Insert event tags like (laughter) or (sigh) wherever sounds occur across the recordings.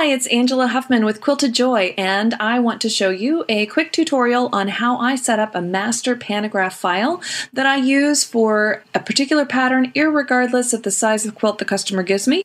Hi, it's Angela Huffman with Quilted Joy, and I want to show you a quick tutorial on how I set up a master pantograph file that I use for a particular pattern, irregardless of the size of quilt the customer gives me.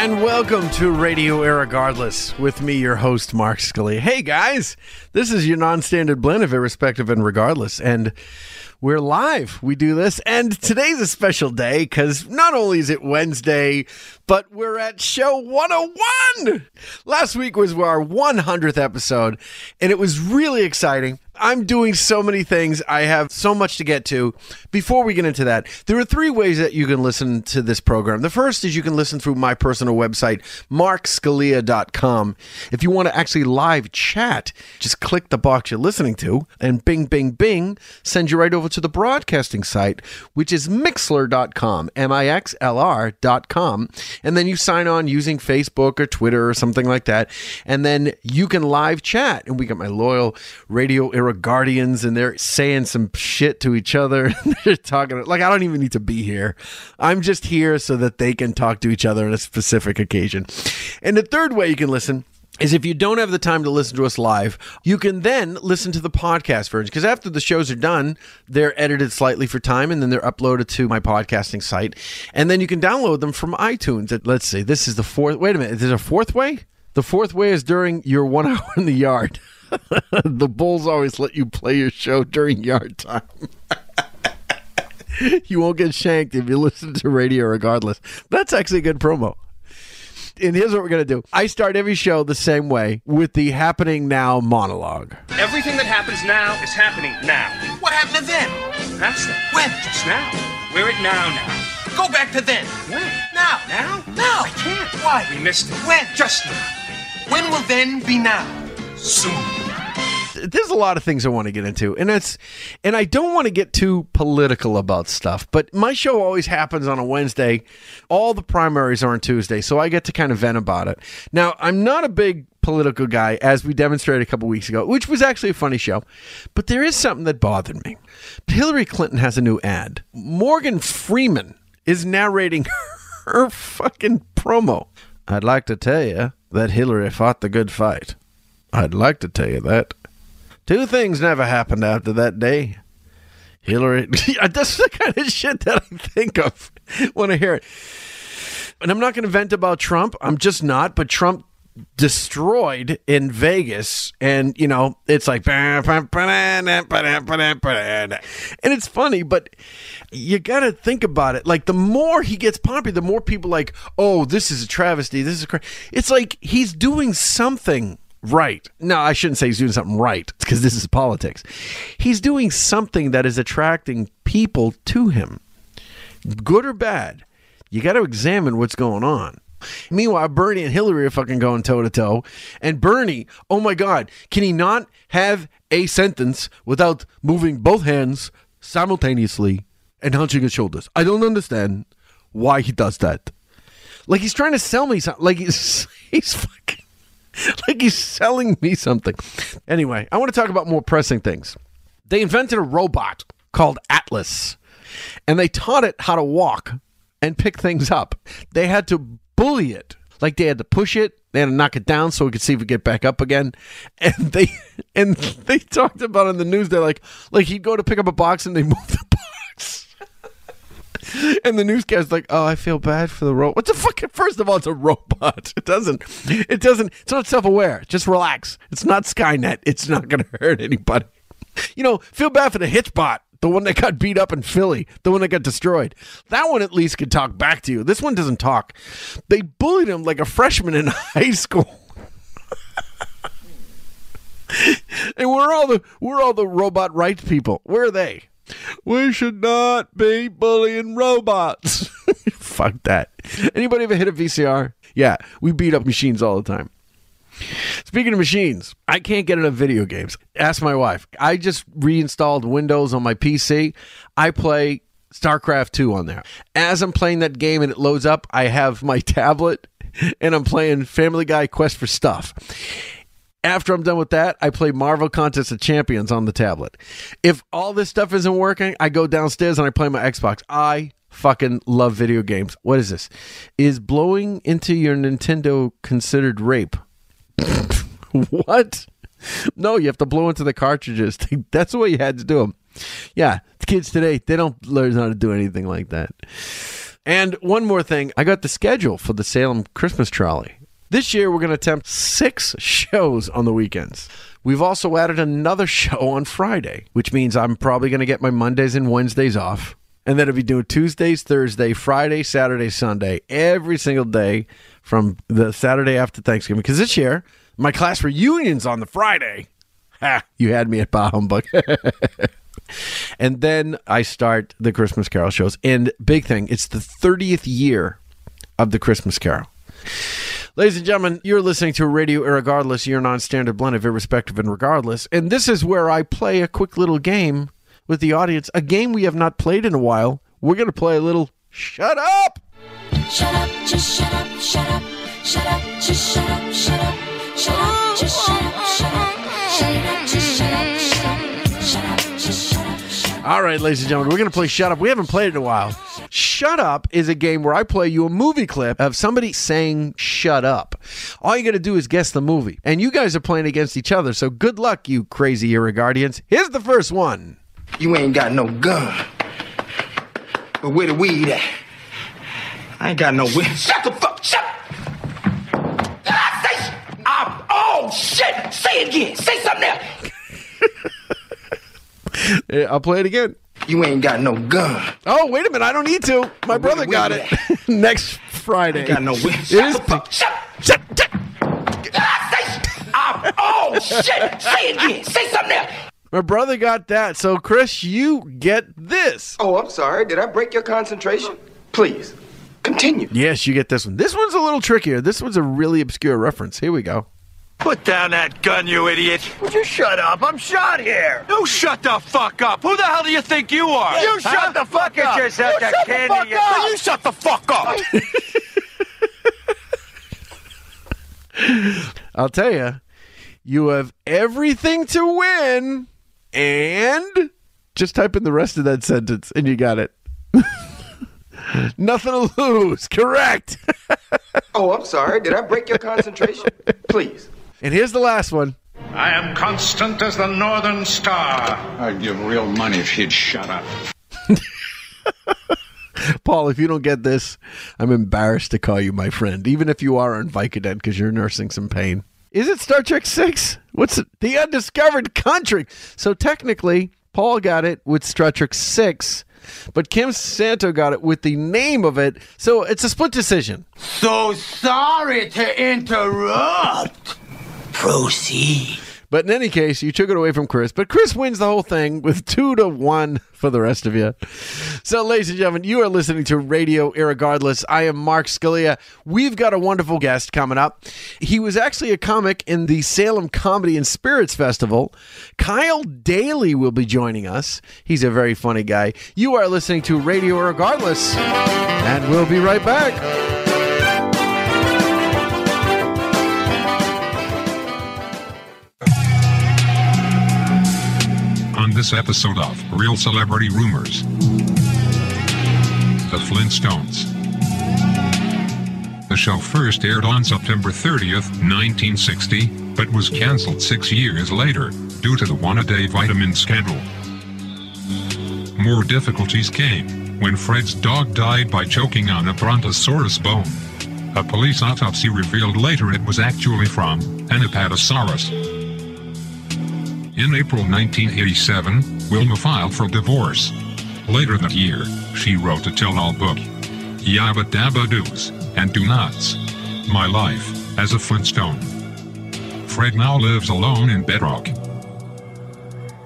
And welcome to Radio Irregardless with me, your host, Mark Scalia. Hey guys, this is your non standard blend of irrespective and regardless. And we're live. We do this. And today's a special day because not only is it Wednesday, but we're at show 101. Last week was our 100th episode, and it was really exciting. I'm doing so many things. I have so much to get to. Before we get into that, there are three ways that you can listen to this program. The first is you can listen through my personal website, markscalia.com. If you want to actually live chat, just click the box you're listening to, and bing, bing, bing, send you right over to the broadcasting site, which is mixlr.com, M I X L R.com. And then you sign on using Facebook or Twitter or something like that. And then you can live chat. And we got my loyal radio guardians, and they're saying some shit to each other. (laughs) they're talking like I don't even need to be here. I'm just here so that they can talk to each other on a specific occasion. And the third way you can listen is if you don't have the time to listen to us live, you can then listen to the podcast version. Because after the shows are done, they're edited slightly for time and then they're uploaded to my podcasting site. And then you can download them from iTunes. Let's see, this is the fourth. Wait a minute, is there a fourth way? The fourth way is during your one (laughs) hour in the yard. (laughs) the Bulls always let you play your show during yard time. (laughs) you won't get shanked if you listen to radio regardless. That's actually a good promo and here's what we're going to do. I start every show the same way with the happening now monologue. Everything that happens now is happening now. What happened to then? That's it. When? Just now. We're at now now. Go back to then. When? Now. Now? Now. I can't. Why? We missed it. When? Just now. When will then be now? Soon. There's a lot of things I want to get into, and it's and I don't want to get too political about stuff. But my show always happens on a Wednesday. All the primaries are on Tuesday, so I get to kind of vent about it. Now, I'm not a big political guy, as we demonstrated a couple weeks ago, which was actually a funny show. But there is something that bothered me. Hillary Clinton has a new ad. Morgan Freeman is narrating (laughs) her fucking promo. I'd like to tell you that Hillary fought the good fight. I'd like to tell you that. Two things never happened after that day. Hillary, (laughs) that's the kind of shit that I think of when I hear it. And I'm not going to vent about Trump. I'm just not. But Trump destroyed in Vegas, and you know it's like, and it's funny, but you got to think about it. Like the more he gets popular, the more people like, oh, this is a travesty. This is cra-. It's like he's doing something right. No, I shouldn't say he's doing something right because this is politics. He's doing something that is attracting people to him, good or bad. You got to examine what's going on. Meanwhile, Bernie and Hillary are fucking going toe to toe. And Bernie, oh my God, can he not have a sentence without moving both hands simultaneously and hunching his shoulders? I don't understand why he does that. Like he's trying to sell me something. Like (laughs) he's he's fucking (laughs) like he's selling me something. Anyway, I want to talk about more pressing things. They invented a robot called Atlas, and they taught it how to walk and pick things up. They had to bully it. Like they had to push it, they had to knock it down so we could see if we get back up again. (laughs) And they and they talked about in the news. They're like, like he'd go to pick up a box and they move the box. (laughs) and the newscast like, "Oh, I feel bad for the robot." What the fuck? First of all, it's a robot. (laughs) It doesn't. It doesn't. It's not self-aware. Just relax. It's not Skynet. It's not going to hurt anybody. You know, feel bad for the Hitchbot, the one that got beat up in Philly, the one that got destroyed. That one at least could talk back to you. This one doesn't talk. They bullied him like a freshman in (laughs) high school. and we're all the we're all the robot rights people. Where are they? We should not be bullying robots. (laughs) Fuck that. Anybody ever hit a VCR? Yeah, we beat up machines all the time. Speaking of machines, I can't get enough video games. Ask my wife. I just reinstalled Windows on my PC. I play StarCraft 2 on there. As I'm playing that game and it loads up, I have my (laughs) tablet and I'm playing Family Guy Quest for Stuff. After I'm done with that, I play Marvel Contest of Champions on the tablet. If all this stuff isn't working, I go downstairs and I play my Xbox. I fucking love video games. What is this? Is blowing into your Nintendo considered rape? (laughs) what? No, you have to blow into the cartridges. (laughs) That's the way you had to do them. Yeah, the kids today, they don't learn how to do anything like that. And one more thing, I got the schedule for the Salem Christmas trolley. This year, we're going to attempt six shows on the weekends. We've also added another (laughs) show on Friday, which means I'm probably going to get my Mondays and Wednesdays off. And then I'll be doing Tuesdays, Thursday, Friday, Saturday, Sunday, every single day from the Saturday after Thanksgiving. Because this year, my class reunion's on the Friday. Ha, you had me at Bah Humbug. (laughs) and then I start the Christmas Carol shows. And big thing, it's the 30th year of the Christmas Carol. Ladies and gentlemen, you're listening to Radio Irregardless, your non-standard blend of irrespective and regardless. And this is where I play a quick little game with the audience, a game we have not played in a while. We're going to play a little Shut Up! Shut up, just shut up, shut up, shut up, just shut up, shut up, shut up, just shut up, shut up, shut up, just shut up, All right, ladies and gentlemen, we're going to play Shut Up. We haven't played it in a while. Shut Up is a game where I play you a movie clip of somebody saying shut up. All you got to do is guess the movie. And you guys are playing against each other, so good luck, you crazy Irreguardians. Here's the first one. You ain't got no gun. But where the weed at? I ain't got no weed. Shut the fuck! Shut! I'll play it again. You ain't got no gun. Oh, wait a minute. I don't need to. My brother the got weed it (laughs) next Friday. Got no. It Shut is! Shut! Shut, shut. Oh shit! Say it again. Say something else. My brother got that. So, Chris, you get this. Oh, I'm sorry. Did I break your concentration? Please, continue. Yes, you get this one. This one's a little trickier. This one's a really obscure reference. Here we go. Put down that gun, you idiot. Would you shut up? I'm shot here. You shut the fuck up. Who the hell do you think you are? You shut the fuck Get up. yourself You that shut the fuck you- up. You shut the fuck up. (laughs) I'll tell you, you have everything to win, and just type in the rest of that sentence, and you got it. (laughs) Nothing to lose. Correct. (laughs) Oh, I'm sorry. Did I break your concentration? Please. And here's the last one. I am constant as the northern star. I'd give real money if he'd shut up. (laughs) Paul, if you don't get this, I'm embarrassed to call you my friend, even if you are on Vicodin because you're nursing some pain. Is it Star Trek 6? What's it? The Undiscovered Country. So technically, Paul got it with Star Trek 6, but Kim Santo got it with the name of it. So it's a split decision. So sorry to interrupt. Proceed. But in any case, you took it away from Chris. But Chris wins the whole thing with two to one for the rest of you. So, ladies and gentlemen, you are listening to Radio Irregardless. I am Mark Scalia. We've got a wonderful guest coming up. He was actually a comic in the Salem Comedy and Spirits Festival. Kyle Daley will be joining us. He's a very funny guy. You are listening to Radio Irregardless, and we'll be right back. This episode of Real Celebrity Rumors, The Flintstones. The show first aired on September 30th, 1960, but was canceled six years later due to the one a day vitamin scandal. More difficulties came when Fred's dog died by choking on a brontosaurus bone. A police autopsy revealed later it was actually from an apatosaurus. In April 1987, Wilma filed for divorce. Later that year, she wrote a tell-all book, Yabba Dabba Doos and Do Nots. My Life as a Flintstone. Fred now lives alone in Bedrock.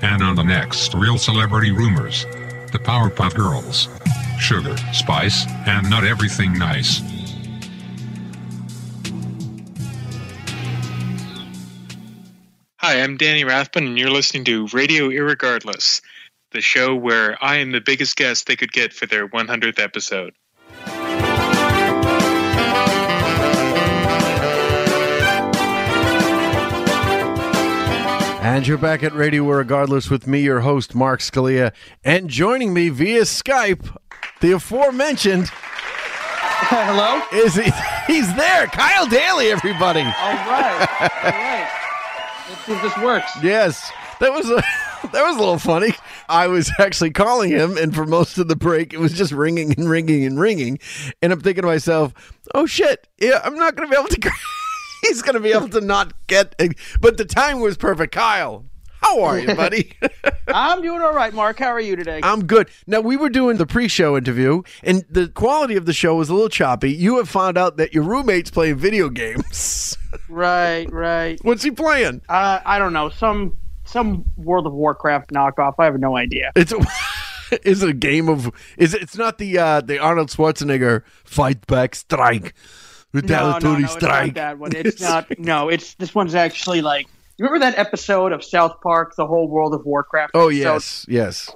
And on the next Real Celebrity Rumors, the Powerpuff Girls. Sugar, spice, and not everything nice. Hi, I'm Danny Rathbun, and you're listening to Radio Irregardless, the show where I am the biggest guest they could get for their 100th episode. And you're back at Radio Regardless with me, your host, Mark Scalia, and joining me via Skype, the aforementioned. Hello? Is he? (laughs) He's there, Kyle Daley, everybody. All right. All right. Let's see if this works. Yes, that was a (laughs) that was a little funny. I was actually calling him, and for most of the break, it was just ringing and ringing and ringing. And I'm thinking to myself, "Oh shit, yeah, I'm not going to be able to." (laughs) He's going to be able to not get. But the time was perfect. Kyle, how are you, (laughs) buddy? I'm doing all right, Mark. How are you today? I'm good. Now we were doing the pre-show interview, and the quality of the show was a little choppy. You have found out that your roommate's playing video games. (laughs) right, right. What's he playing? Uh, I don't know. Some some World of Warcraft knockoff. I have no idea. It's. A- (laughs) Is it a game of? Is it? It's not the uh, the Arnold Schwarzenegger fight back strike, retaliatory no, no, no, strike. It's not that one. It's not. No, it's this one's actually like. Remember that episode of South Park, the whole World of Warcraft? Oh yes, yes.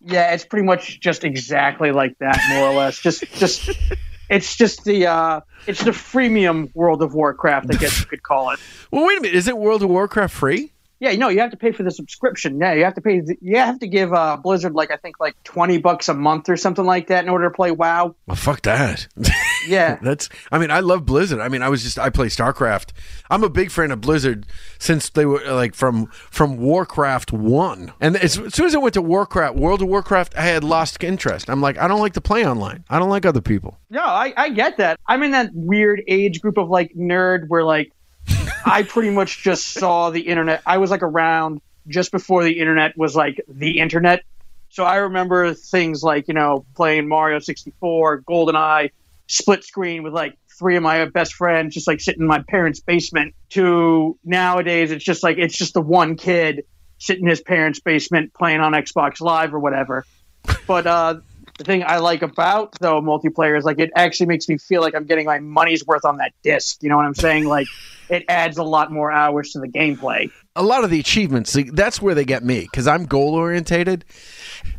Yeah, it's pretty much just exactly like that, more or less. Just, just, (laughs) it's just the, uh, it's the freemium World of Warcraft, I guess you could call it. (laughs) Well, wait a minute. Isn't World of Warcraft free? Yeah, no, you have to pay for the subscription. Yeah, you have to pay. You have to give uh, Blizzard like I think like twenty bucks a month or something like that in order to play WoW. Well, fuck that. (laughs) Yeah, (laughs) That's. I mean, I love Blizzard. I mean, I was just. I play StarCraft. I'm a big fan of Blizzard since they were like from from Warcraft one. And as, as soon as I went to Warcraft, World of Warcraft, I had lost interest. I'm like, I don't like to play online. I don't like other people. no, I, I get that. I'm in that weird age group of like nerd where like (laughs) I pretty much just saw the internet. I was like around just before the internet was like the internet. So I remember things like, you know, playing Mario 64, GoldenEye, split screen with like three of my best friends just like sitting in my parents' basement to nowadays it's just like it's just the one kid sitting in his parents' basement playing on Xbox Live or whatever. But uh the thing I like about though multiplayer is like it actually makes me feel like I'm getting my money's worth on that disc. You know what I'm saying? Like it adds a lot more hours to the gameplay. A lot of the achievements, that's where they get me because I'm goal orientated.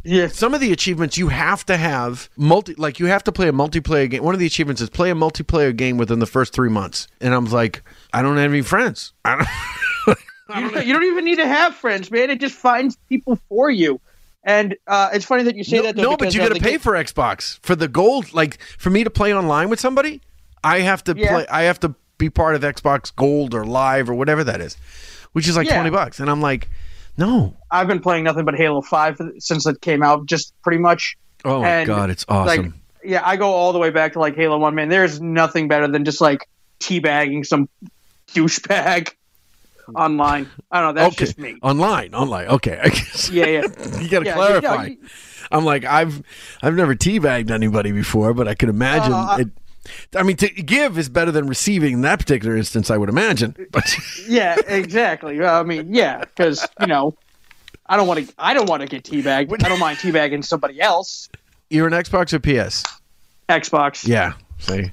Yeah. Some of the achievements you have to have multi, like you have to play a multiplayer game. One of the achievements is play a multiplayer game within the first three months. And I'm like, I don't have any friends. (laughs) I don't. (laughs) You don't, you don't even need to have friends, man. It just finds people for you. And uh, it's funny that you say no, that. Though, no, but you got to pay ga- for Xbox for the gold. Like for me to play online with somebody, I have to Yeah. play. I have to be part of Xbox Gold or Live or whatever that is, which is like Yeah. twenty bucks. And I'm like, no. I've been playing nothing but Halo Five since it came out, just pretty much. Oh my And, god, it's awesome. Like, yeah, I go all the way back to like Halo One. Man, there's nothing better than just like teabagging some douchebag online. I don't know. That's okay, just me. online, online. Okay, I guess. Yeah, yeah. (laughs) you got to Yeah, clarify. yeah, I'm like, I've I've never teabagged anybody before, but I could imagine Uh, I- it. I mean, to give is better than receiving in that particular instance. I would imagine, (laughs) but yeah, exactly. I mean, yeah, because you know, I don't want to. I don't want to get teabagged. I don't mind teabagging somebody else. you're an Xbox or PS? Xbox. Yeah. See.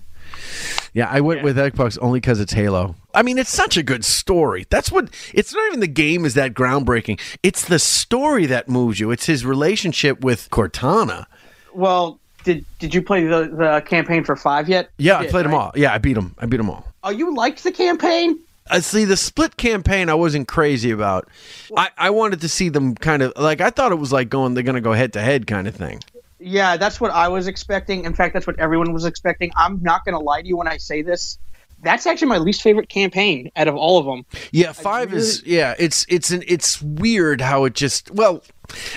Yeah, I went with Xbox only because it's Halo. I mean, it's such a good story. That's what. It's not even the game is that groundbreaking. It's the story that moves you. It's his relationship with Cortana. Well, did did you play the the campaign for five yet? Yeah, You I did, played them all. Yeah, I beat them. I beat them all. Oh, you liked the campaign? I see, the split campaign, I wasn't crazy about. I, I wanted to see them kind of like I thought it was like going they're going to go head to head kind of thing. Yeah, that's what I was expecting. In fact, that's what everyone was expecting. I'm not going to lie to you when I say this. That's actually my least favorite campaign out of all of them. Yeah, five is yeah. It's it's an it's weird how it just well.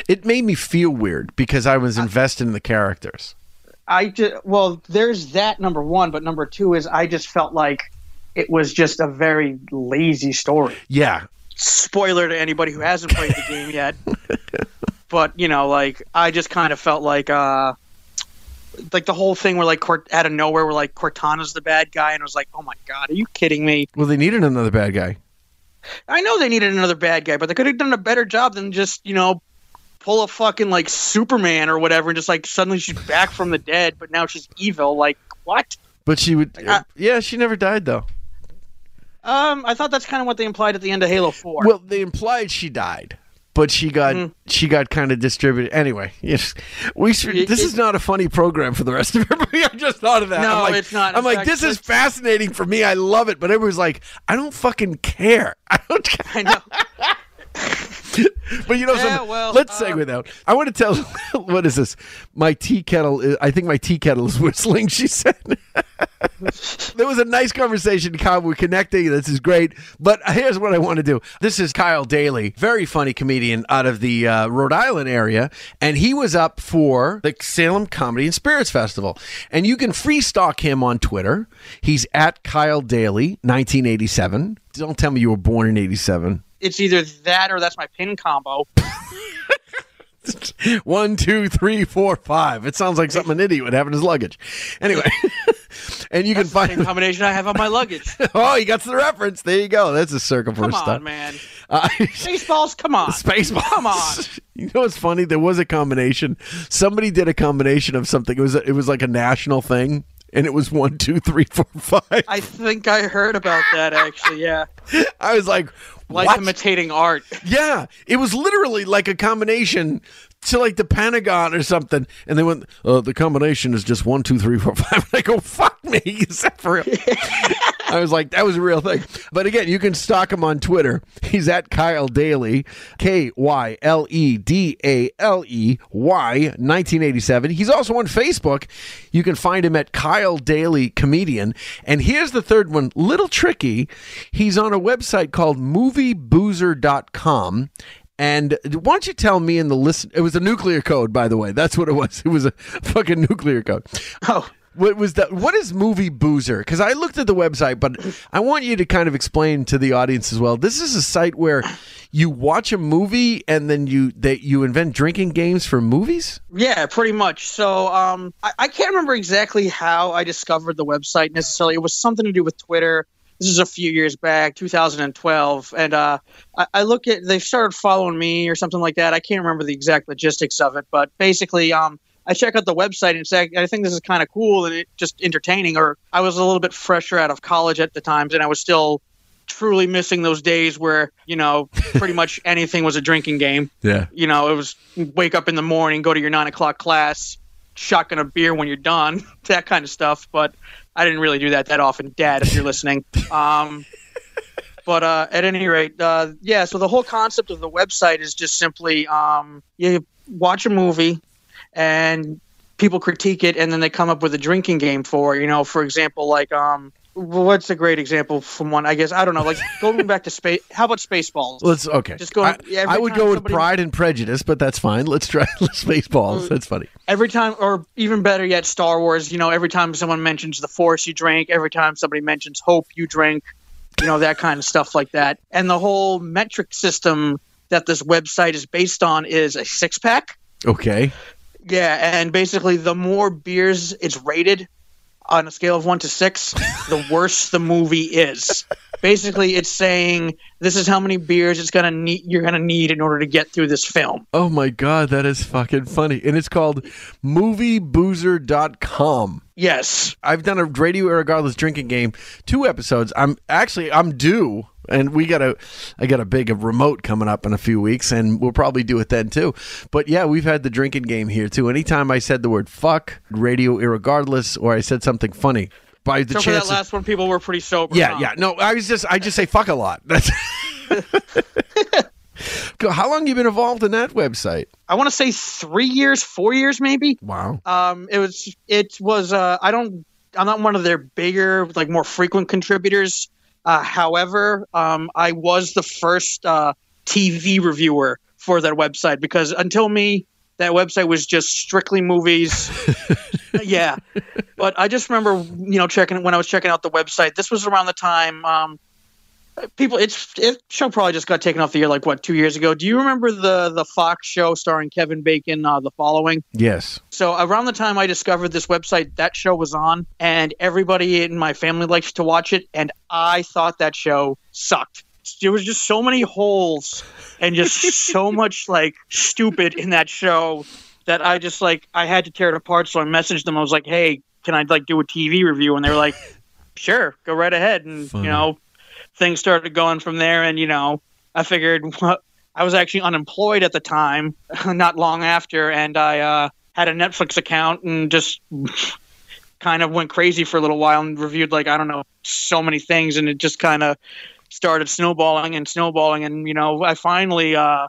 It made me feel weird because I was invested in the characters. I just well, there's that number one, but number two is I just felt like it was just a very lazy story. Yeah. Spoiler to anybody who hasn't played the game yet. (laughs) but you know, like I just kind of felt like uh like the whole thing where like Cort- out of nowhere where like Cortana's the bad guy and I was like, "Oh my god, are you kidding me?" Well, they needed another bad guy. I know they needed another bad guy, but they could have done a better job than just, you know, pull a fucking like Superman or whatever and just like suddenly she's back from the dead, but now she's evil. Like, what? But she would. I- yeah, she never died though. Um, I thought that's kind of what they implied at the end of Halo 4. Well, they implied she died, but she got Mm. she got kind of distributed. Anyway, yes, we should. It- this it- is not a funny program for the rest of everybody. (laughs) I just thought of that. No, I'm like, it's not. I'm like, fact, this is fascinating for me. I love it, but everyone's like, I don't fucking care. (laughs) I don't. Care. I know. (laughs) (laughs) But you know Yeah, something? well, Let's uh, segue out. I want to tell. (laughs) what is this? My tea kettle. Is, I think my tea kettle is (laughs) whistling. She said. there was a nice conversation, Kyle. We're connecting. This is great. But here's what I want to do. This is Kyle Daley, very funny comedian out of the uh, Rhode Island area, and he was up for the Salem Comedy and Spirits Festival. And you can free stock him on Twitter. He's at Kyle Daley, 1987. Don't tell me you were born in 87. It's either that or that's my pin combo. (laughs) One, two, three, four, five. It sounds like something an idiot would have in his luggage. Anyway, (laughs) and you can That's the same find. combination I have on my luggage. (laughs) Oh, you got the reference. There you go. That's a circle for Come stuff. on, man. Uh, Spaceballs, come on. Spaceballs. Come on. You know what's funny? There was a combination. Somebody did a combination of something. It was a, it was like a national thing, and it was one, two, three, four, five. I think I heard about that actually, yeah. I was like, Like what? imitating art. (laughs) Yeah, it was literally like a combination to like the Pentagon or something, and they went. Uh, the combination is just one, two, three, four, (laughs) five. I go, fuck me, (laughs) is that for real? I was like, that was a real thing. But again, you can stalk him on Twitter. He's at Kyle Daley, K Y L E D A L E Y, 1987. He's also on Facebook. You can find him at Kyle Daley Comedian. And here's the third one, little tricky. He's on a website called movieboozer.com. And why don't you tell me in the listen? It was a nuclear code, by the way. That's what it was. It was a fucking nuclear code. Oh. What was that? What is Movie Boozer? Because I looked at the website, but I want you to kind of explain to the audience as well. This is a site where you watch a movie and then you that you invent drinking games for movies. Yeah, pretty much. So um, I, I can't remember exactly how I discovered the website necessarily. It was something to do with Twitter. This is a few years back, 2012, and uh, I, I look at they started following me or something like that. I can't remember the exact logistics of it, but basically, um, I check out the website and say I think this is kind of cool and it just entertaining. Or I was a little bit fresher out of college at the times, and I was still truly missing those days where you know (laughs) pretty much anything was a drinking game Yeah. you know, it was wake up in the morning, go to your nine o'clock class, shotgun a beer when you're done, (laughs) that kind of stuff. But I didn't really do that that often, Dad, if you're listening. (laughs) Um, but uh, at any rate, uh, yeah. So the whole concept of the website is just simply um, you watch a movie and people critique it, and then they come up with a drinking game for. You know, for example, like um, what's a great example from one? I guess I don't know. Like (laughs) going back to space. How about Spaceballs? Let's okay. Just go. I, I would go with somebody- Pride and Prejudice, but that's fine. Let's try (laughs) Spaceballs. That's funny. every time or even better yet star wars you know every time someone mentions the force you drink every time somebody mentions hope you drink you know that kind of stuff like that and the whole metric system that this website is based on is a six pack Okay. Yeah and basically the more beers it's rated on a scale of one to six the worse the movie is basically it's saying this is how many beers it's gonna need you're gonna need in order to get through this film Oh my god, that is fucking funny. And it's called movieboozer.com. yes I've done a radio regardless drinking game, two episodes. I'm actually I'm due and we got a I got a big remote coming up in a few weeks and we'll probably do it then too. But yeah, we've had the drinking game here too. Anytime I said the word fuck, radio irregardless, or I said something funny, by the so for that chance last one people were pretty sober Yeah, huh? yeah. No, I was just I just say fuck a lot. (laughs) That's (laughs) How long you been involved in that website? I want to say three years, four years, maybe. Wow. Um, it was, it was. Uh, I don't. I'm not one of their bigger, like more frequent contributors. Uh, however, um, I was the first uh, TV reviewer for that website because until me, that website was just strictly movies. (laughs) yeah, but I just remember you know checking when I was checking out the website. This was around the time. Um, people it's it show probably just got taken off the air like what two years ago. Do you remember the the fox show starring kevin bacon uh, the following? Yes. so around the time i discovered this website that show was on and everybody in my family likes to watch it and i thought that show sucked. There was just so many holes and just so (laughs) much like stupid in that show that i just like i had to tear it apart. So i messaged them. I was like hey can i like do a tv review? And they were like sure go right ahead and Funny. you know things started going from there. And you know i figured (laughs) what i was actually unemployed at the time (laughs) not long after and i uh, had a netflix account and just (laughs) kind of went crazy for a little while and reviewed like i don't know so many things. And it just kind of started snowballing and snowballing. And you know i finally uh,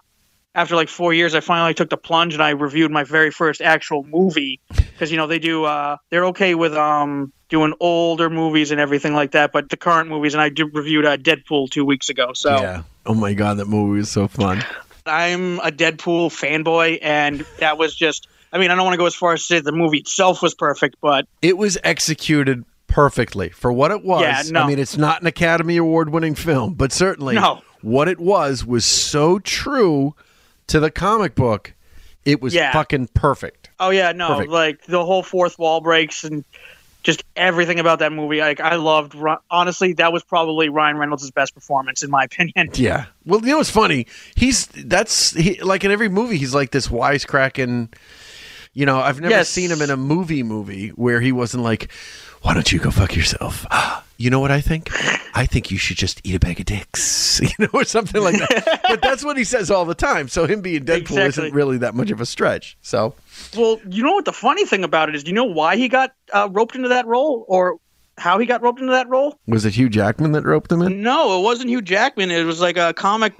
after like four years i finally took the plunge and i reviewed my very first actual movie (laughs) because you know they do uh, they're okay with um doing older movies and everything like that but the current movies and i did reviewed uh, deadpool two weeks ago so Yeah. Oh my god, that movie was so fun. i'm a deadpool fanboy and that was just i mean i don't want to go as far as to say the movie itself was perfect but It was executed perfectly for what it was. Yeah, no. I mean, it's not an Academy Award winning film, but certainly No. what it was was so true to the comic book. It was Yeah. fucking perfect. Oh yeah, no, Perfect. like the whole fourth wall breaks and just everything about that movie. Like I loved. Honestly, that was probably Ryan Reynolds' best performance in my (laughs) opinion. Yeah. Well, you know what's funny? He's that's he, like in every movie he's like this wisecracking. You know, I've never Yes. seen him in a movie movie where he wasn't like, "Why don't you go fuck yourself?" (gasps) Ah, You know what I think? I think you should just eat a bag of dicks, (laughs) you know, or something like that. (laughs) but that's what he says all the time. So him being Deadpool Exactly. isn't really that much of a stretch. So Well, you know what the funny thing about it is? Do you know why he got uh, roped into that role, or how he got roped into that role? was it Hugh Jackman that roped him in? No, it wasn't Hugh Jackman. It was like a comic.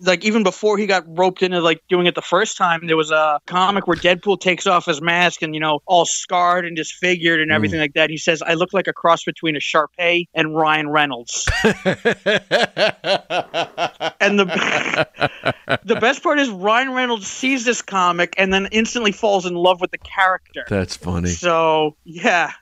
Like even before he got roped into like doing it the first time, there was a comic where Deadpool takes off his mask and you know all scarred and disfigured and hmm. everything like that. He says, "I look like a cross between a Shar-Pei and Ryan Reynolds." (laughs) and the (laughs) the best part is Ryan Reynolds sees this comic and then instantly falls in love with the character. That's funny. So yeah.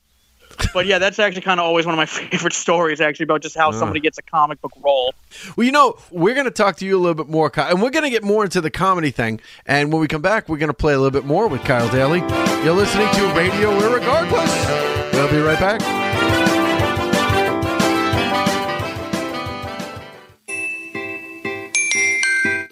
(laughs) But yeah, that's actually kind of always one of my (laughs) favorite stories, actually, about just how Ah. somebody gets a comic book role. Well, you know, we're going to talk to you a little bit more, Kyle, and we're going to get more into the comedy thing. And when we come back, we're going to play a little bit more with Kyle Daley. You're listening to Radio Irregardless. We'll be right back.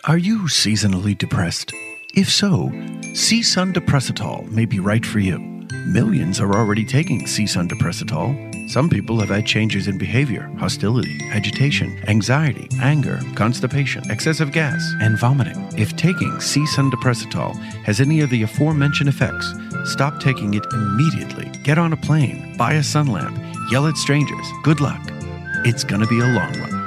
Are you seasonally depressed? If so, C-Sun Depressitol may be right for you. Millions are already taking C-Sun Depressitol. Some people have had changes in behavior, hostility, agitation, anxiety, anger, constipation, excessive gas, and vomiting. If taking C-Sun Depressitol has any of the aforementioned effects, stop taking it immediately. Get on a plane, buy a sun lamp, yell at strangers. Good luck. It's gonna be a long one.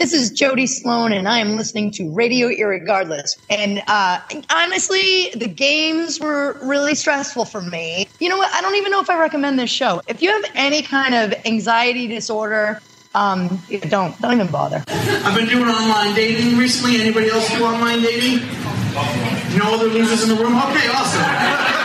This is Jody Sloan, and I am listening to Radio Irregardless. And uh, honestly, the games were really stressful for me. You know what? I don't even know if I recommend this show. If you have any kind of anxiety disorder, um, don't don't even bother. I've been doing online dating recently. Anybody else do online dating? No other losers in the room? Okay, awesome.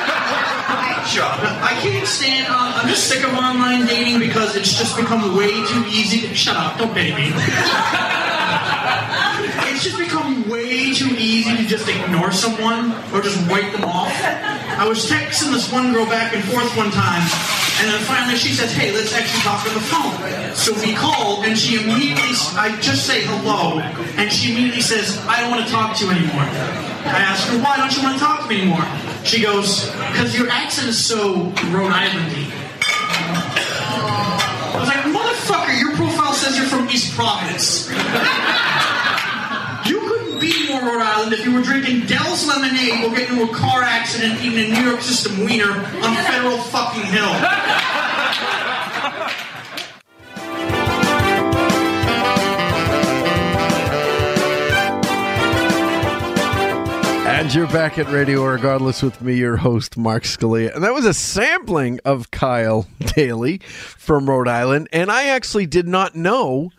Up. I can't stand. Uh, I'm just sick of online dating because it's just become way too easy. To, shut up! Don't pay me. (laughs) it's just become way too easy to just ignore someone or just wipe them off. I was texting this one girl back and forth one time, and then finally she says, "Hey, let's actually talk on the phone." So we called, and she immediately, I just say hello, and she immediately says, "I don't want to talk to you anymore." I asked her, "Why don't you want to talk to me anymore?" She goes, "Because your accent is so Rhode Islandy." I was like, "Motherfucker, your profile says you're from East Providence." (laughs) You couldn't be more Rhode Island if you were drinking Del's lemonade or getting into a car accident eating a New York system wiener on Federal fucking Hill. (laughs) And you're back at Radio Regardless with me, your host, Mark Scalia. And that was a sampling of Kyle (laughs) Daley from Rhode Island. And I actually did not know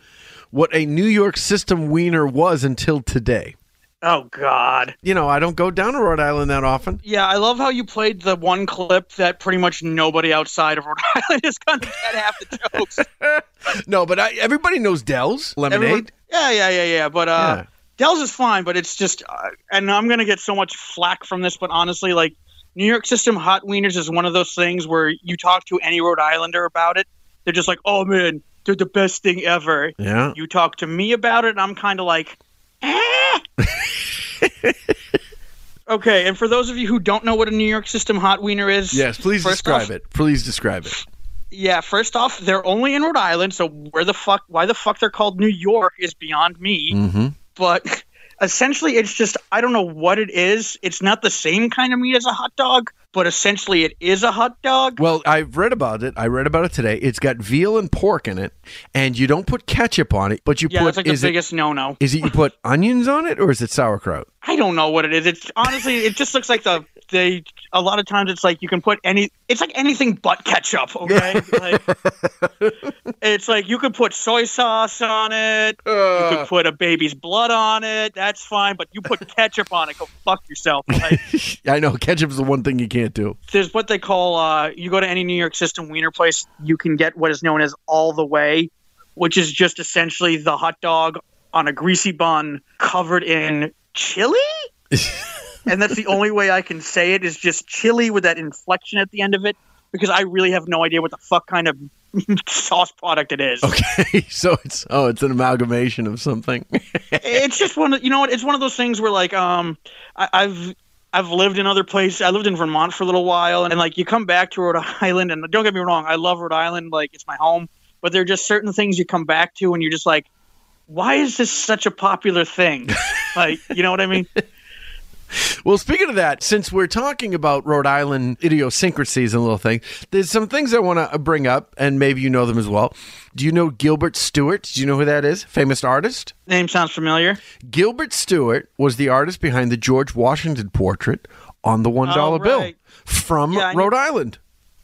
what a New York system wiener was until today. Oh God. You know, I don't go down to Rhode Island that often. Yeah, I love how you played the one clip that pretty much nobody outside of Rhode (laughs) Island is going to get half the jokes. (laughs) No, but I, everybody knows Del's lemonade. Everyone- yeah, yeah, yeah, yeah. But uh, Yeah. Del's is fine, but it's just, uh, and I'm gonna get so much flack from this, but honestly, like New York System hot wieners is one of those things where you talk to any Rhode Islander about it, they're just like, "Oh man, they're the best thing ever." Yeah. You talk to me about it, and I'm kind of like, eh. (laughs) okay. And for those of you who don't know what a New York System hot wiener is, Yes, please describe off- it. Please describe it. Yeah, first off, they're only in Rhode Island, so where the fuck, why the fuck they're called New York is beyond me. Mm-hmm. But essentially, it's just I don't know what it is. It's not the same kind of meat as a hot dog, but essentially, it is a hot dog. Well, I've read about it. I read about it today. It's got veal and pork in it, and you don't put ketchup on it, but you Yeah, put. that's like the biggest no-no. Is it you put (laughs) onions on it, or is it sauerkraut? I don't know what it is. It's honestly, it just looks like the they. A lot of times, it's like you can put any. It's like anything but ketchup. Okay, like, (laughs) it's like you could put soy sauce on it. you could put a baby's blood on it. That's fine. But you put ketchup on it, go fuck yourself. Like, (laughs) I know ketchup's the one thing you can't do. there's what they call. Uh, you go to any New York System wiener place, you can get what is known as all the way, which is just essentially the hot dog on a greasy bun covered in chili. (laughs) and that's the only way I can say it is just chili with that inflection at the end of it because I really have no idea what the fuck kind of (laughs) sauce product it is. Okay, (laughs) so it's oh, it's an amalgamation of something. (laughs) it's just one of you know what it's one of those things where like um I, I've I've lived in other places. I lived in Vermont for a little while, and, like you come back to Rhode Island, and don't get me wrong, I love Rhode Island, like it's my home. But there are just certain things you come back to, and you're just like, why is this such a popular thing? like, you know what I mean? Well, speaking of that, since we're talking about Rhode Island idiosyncrasies and little things, there's some things I want to uh, bring up, and maybe you know them as well. Do you know Gilbert Stuart? Do you know who that is? Famous artist? Name sounds familiar. Gilbert Stuart was the artist behind the George Washington portrait on the $1 Oh, bill from Yeah, I knew- Rhode Island.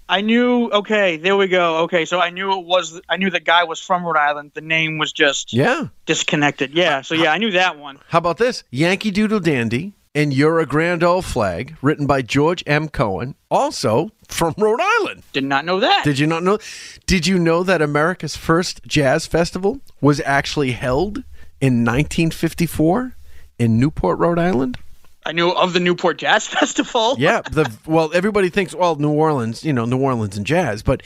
I knew. Okay, there we go. Okay, so I knew it was. I knew the guy was from Rhode Island. The name was just Yeah. disconnected. Yeah. So yeah, I knew that one. How about this? Yankee Doodle Dandy and You're a Grand Old Flag, written by George M. Cohan, also from Rhode Island. Did not know that. Did you not know? Did you know that America's first jazz festival was actually held in 1954 in Newport, Rhode Island? I knew of the Newport Jazz (laughs) Festival. Yeah, (laughs) the well, everybody thinks well, New Orleans, you know, New Orleans and jazz, but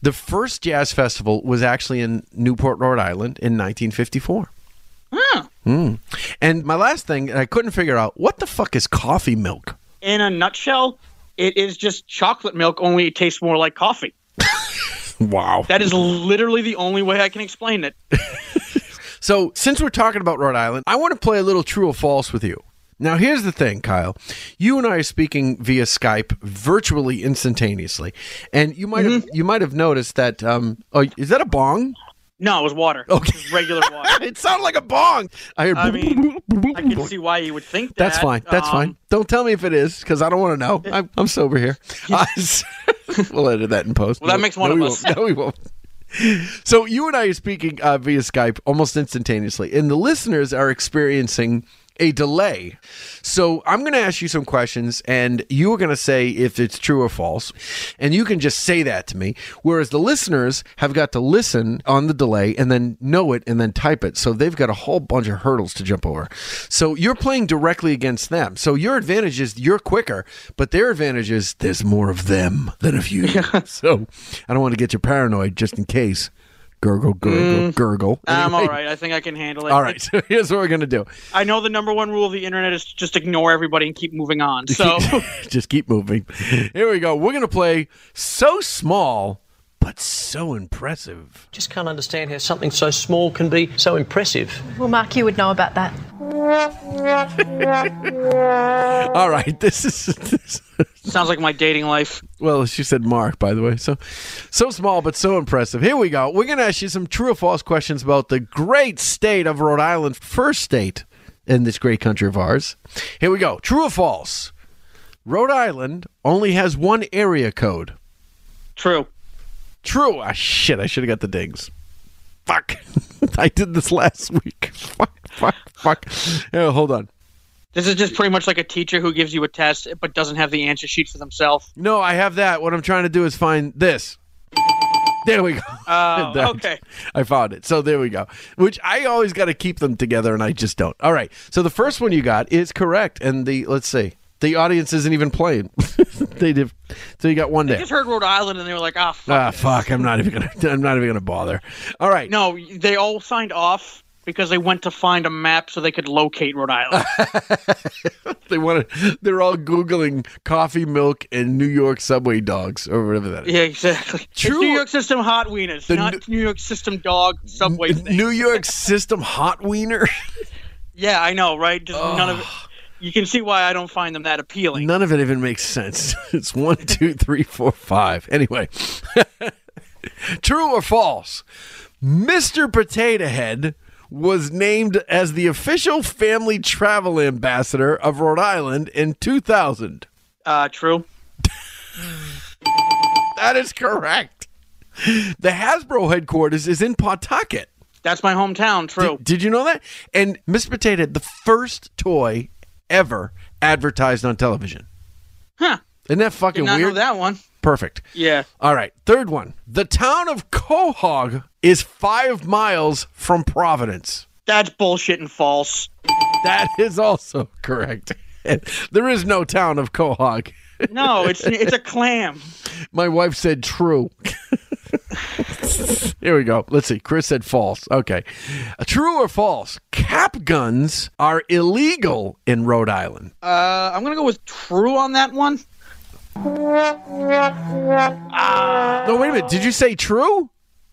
the first jazz festival was actually in Newport, Rhode Island in 1954. Mm. And my last thing, I couldn't figure out what the fuck is coffee milk. In a nutshell, it is just chocolate milk. Only it tastes more like coffee. (laughs) Wow. That is literally the only way I can explain it. (laughs) So, since we're talking about Rhode Island, I want to play a little true or false with you. Now, here's the thing, Kyle. You and I are speaking via Skype virtually instantaneously, and you might have you might have noticed that. Um, oh, is that a bong? No, it was water. Okay. It was regular water. (laughs) it sounded like a bong. I heard. I mean, I can see why you would think that. That's fine. That's Um, fine. Don't tell me if it is, because I don't want to know. I'm, I'm sober here. (laughs) Uh, (laughs) we'll edit that in post. Well, that makes one no, of we us. won't. No, we won't. So you and I are speaking uh, via Skype almost instantaneously, and the listeners are experiencing a delay. So I'm going to ask you some questions, and you are going to say if it's true or false, and you can just say that to me. Whereas the listeners have got to listen on the delay and then know it and then type it. So they've got a whole bunch of hurdles to jump over. So you're playing directly against them. So your advantage is you're quicker, but their advantage is there's more of them than of you. (laughs) so I don't want to get you paranoid just in case. Gurgle, gurgle, Mm. gurgle. I'm all right. I think I can handle it. All right. So (laughs) here's what we're going to do. I know the number one rule of the internet is just ignore everybody and keep moving on. So (laughs) just keep moving. Here we go. We're going to play So Small, but So Impressive. Just can't understand how something so small can be so impressive. Well, Mark, you would know about that. (laughs) All right. This is. This, sounds like my dating life. well, she said Mark, by the way. So, so small, but so impressive. Here we go. We're going to ask you some true or false questions about the great state of Rhode Island, first state in this great country of ours. Here we go. True or false? Rhode Island only has one area code. True. True. Ah, shit. I should have got the dings. Fuck. (laughs) I did this last week. Fuck, fuck, fuck. Yeah, hold on. This is just pretty much like a teacher who gives you a test but doesn't have the answer sheet for themselves. No, I have that. What I'm trying to do is find this. There we go. Oh, (laughs) That- okay. I found it. So there we go. Which I always got to keep them together, and I just don't. All right. So the first one you got is correct, and the let's see, the audience isn't even playing. (laughs) (laughs) they did. So you got one They there. just heard Rhode Island and they were like, ah, fuck. Ah, fuck. I'm not even gonna. (laughs) I'm not even gonna bother. All right. No, they all signed off because they went to find a map so they could locate Rhode Island. (laughs) They wanted. They're all googling coffee, milk, and New York subway dogs, or whatever that is. yeah, exactly. True. It's New York System hot wieners, The not New York System dog subway. thing. New York System hot wiener. Yeah, I know, right? Just none of it. You can see why I don't find them that appealing. None of it even makes sense. (laughs) It's one, (laughs) two, three, four, five. Anyway, (laughs) true or false? Mr. Potato Head was named as the official family travel ambassador of Rhode Island in 2000. Uh, true. That is correct. The Hasbro headquarters is in Pawtucket. That's my hometown. True. Did, did you know that? And Mr. Potato Head, the first toy ever advertised on television. Huh. Isn't that fucking Did not weird? know that one. Perfect. Yeah. All right. Third one. The town of Quahog is five miles from Providence. That's bullshit and false. That is also correct. (laughs) there is no town of Quahog. No, it's it's a clam. (laughs) My wife said true. (laughs) (laughs) Here we go. Let's see. Chris said false. Okay. Uh, True or false? Cap guns are illegal in Rhode Island. Uh, I'm gonna go with true on that one. No, wait a minute. Did you say true?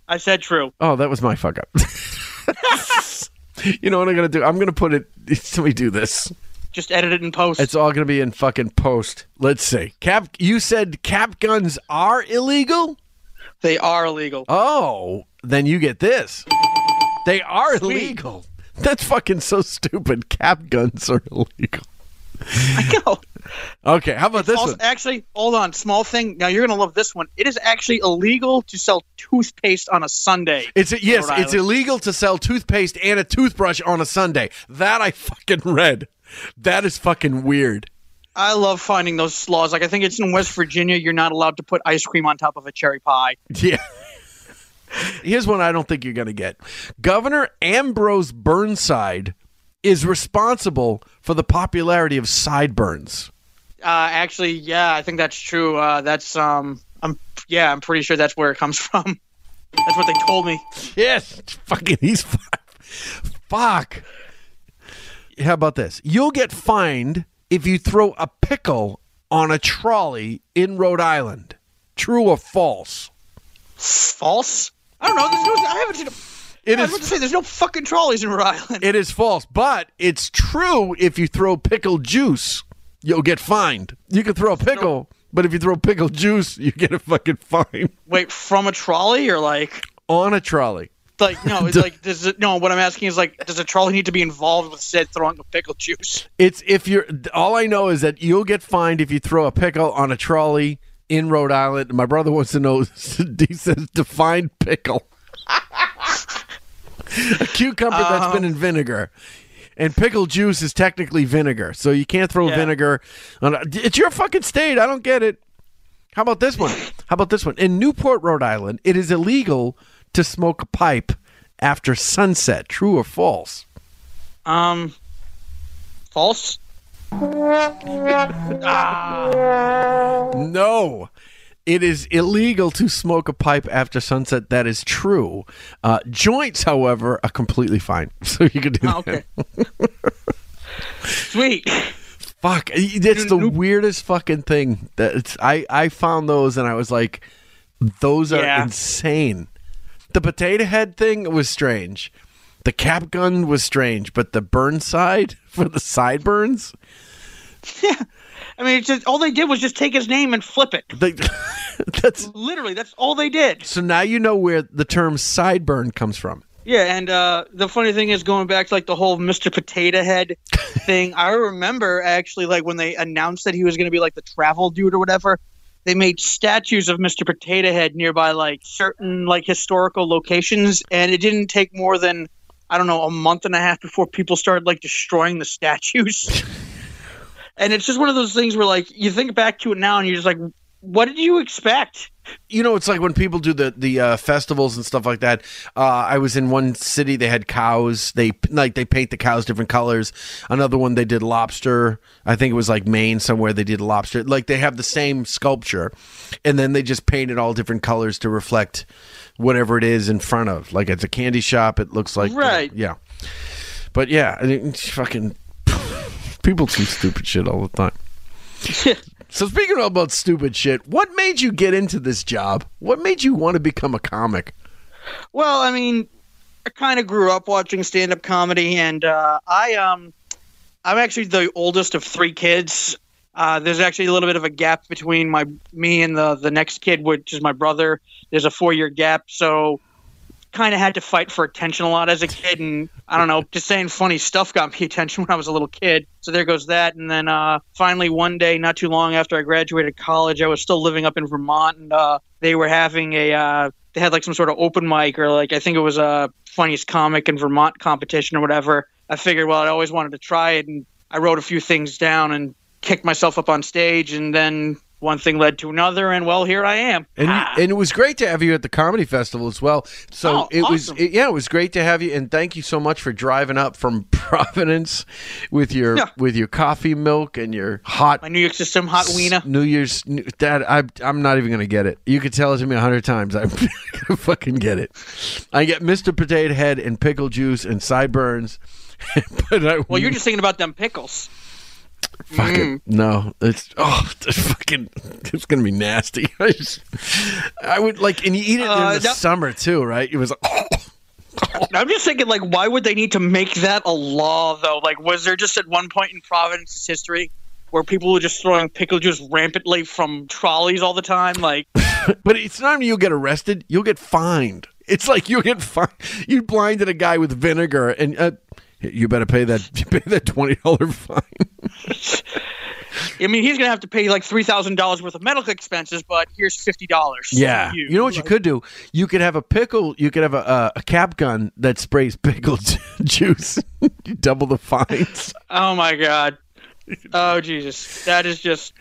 I said true. Oh, that was my fuck up. (laughs) you know what I'm going to do? I'm going to put it. (laughs) Me do this. Just edit it in post. It's all going to be in fucking post. Let's see. Cap, you said cap guns are illegal? They are illegal. Oh, then you get this. They are Sweet. illegal. That's fucking so stupid. Cap guns are illegal. I know. Okay, how about this Also- one? Actually, hold on. Small thing. Now you're gonna love this one. It is actually illegal to sell toothpaste on a Sunday. It's in yes, it's illegal to sell toothpaste and a toothbrush on a Sunday. That I fucking read. That is fucking weird. I love finding those laws. Like I think it's in West Virginia. You're not allowed to put ice cream on top of a cherry pie. (laughs) Yeah. Here's one I don't think you're going to get. Governor Ambrose Burnside is responsible for the popularity of sideburns. Uh, actually, yeah, I think that's true. Uh, that's um, I'm yeah, I'm pretty sure that's where it comes (laughs) from. That's what they told me. Yes, fucking he's five. Fuck. How about this? You'll get fined if you throw a pickle on a trolley in Rhode Island. True or false? False? I don't know. There's no, I haven't seen. A, It I is- was about to say there's no fucking trolleys in Rhode Island. It is false, but it's true if you throw pickle juice, you'll get fined. You can throw a pickle, but if you throw pickle juice, you get a fucking fine Wait, from a trolley or like on a trolley. Like no? It's (laughs) like does it, no? What I'm asking is like, does a trolley need to be involved with said throwing of pickle juice? It's if you're all I know is that you'll get fined if you throw a pickle on a trolley in Rhode Island. My brother wants to know (laughs) he says define pickle. (laughs) a cucumber that's been um, in vinegar. And pickle juice is technically vinegar, so you can't throw Yeah. vinegar on. A, it's your fucking state. I don't get it. How about this one? How about this one? In Newport, Rhode Island, it is illegal to smoke a pipe after sunset. True or false? Um, false. ah. (laughs) No. It is illegal to smoke a pipe after sunset. That is true. Uh, joints, however, are completely fine. (laughs) So you can do Oh, that. okay. Sweet. Fuck. It's the weirdest fucking thing. That it's, I, I found those and I was like, those are Yeah. insane. The potato head thing was strange. The cap gun was strange, but the burn side (laughs) for the sideburns, Yeah, I mean, it's just all they did was just take his name and flip it. they, (laughs) that's Literally, that's all they did. so now you know where the term sideburn comes from. Yeah, and uh, the funny thing is, going back to like the whole Mr. Potato Head (laughs) thing, I remember actually like when they announced that he was going to be like the travel dude or whatever. They made statues of Mr. Potato Head nearby like certain like historical locations, and it didn't take more than I don't know a month and a half before people started like destroying the statues. (laughs) and it's just one of those things where like you think back to it now and you're just like, what did you expect? you know, it's like when people do the the uh, festivals and stuff like that. Uh, I was in one city; they had cows. They like they paint the cows different colors. Another one they did lobster. I think it was like Maine somewhere. They did lobster. Like they have the same sculpture, and then they just paint it all different colors to reflect whatever it is in front of. Like it's a candy shop. It looks like Right. yeah. But yeah, I mean, fucking (laughs) people do stupid shit all the time. (laughs) So speaking about stupid shit, what made you get into this job? What made you want to become a comic? Well, I mean, I kind of grew up watching stand-up comedy, and uh, I um, I'm actually the oldest of three kids. Uh, there's actually a little bit of a gap between my me and the the next kid, which is my brother. There's a four year gap, so kind of had to fight for attention a lot as a kid, and I don't know, (laughs) just saying funny stuff got me (laughs) attention when I was a little kid. So there goes that. And then uh, finally, one day, not too long after I graduated college, I was still living up in Vermont, and uh, they were having a uh, they had like some sort of open mic or like I think it was a funniest comic in Vermont competition or whatever. I figured, well, I always wanted to try it, and I wrote a few things down and kicked myself up on stage, and then one thing led to another, and well, here I am. And you, and it was great to have you at the comedy festival as well. So Oh, it was it, yeah, it was great to have you and thank you so much for driving up from (laughs) Providence with your Yeah. with your coffee milk and your hot My New York system hot wiener. New Year's Dad, I I'm not even gonna get it. You could tell it to me a hundred times. I'm (laughs) gonna fucking get it. I get Mr. Potato Head and pickle juice and sideburns. (laughs) but I Well, you're just thinking about them pickles. Fucking no. It's oh it's fucking it's gonna be nasty. (laughs) I just I would like and you eat it Uh, in the that- summer too, right? It was (laughs) I'm just thinking, like, why would they need to make that a law, though? Like, was there just at one point in Providence's history where people were just throwing pickle juice rampantly from trolleys all the time? Like, (laughs) but it's not only you'll get arrested, you'll get fined. It's like you'll get fined. You blinded a guy with vinegar, and uh, you better pay that (laughs) pay that twenty dollar fine. (laughs) I mean, he's gonna have to pay like three thousand dollars worth of medical expenses, but here's fifty dollars. Yeah, you. know what you could do? You could have a pickle. You could have a, a, a cap gun that sprays pickle (laughs) juice. you double the fines. Oh my god. Oh Jesus, that is just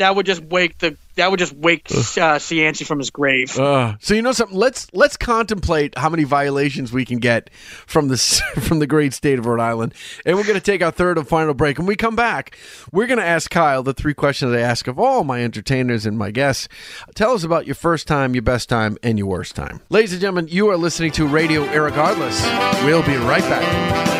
that would just wake the that would just wake uh, Cianci from his grave. Uh, so you know something? Let's let's contemplate how many violations we can get from this (laughs) from the great state of Rhode Island, and we're going to take our third and final break. When we come back, we're going to ask Kyle the three questions I ask of all my entertainers and my guests. Tell us about your first time, your best time, and your worst time. Ladies and gentlemen, you are listening to Radio Irregardless. We'll be right back.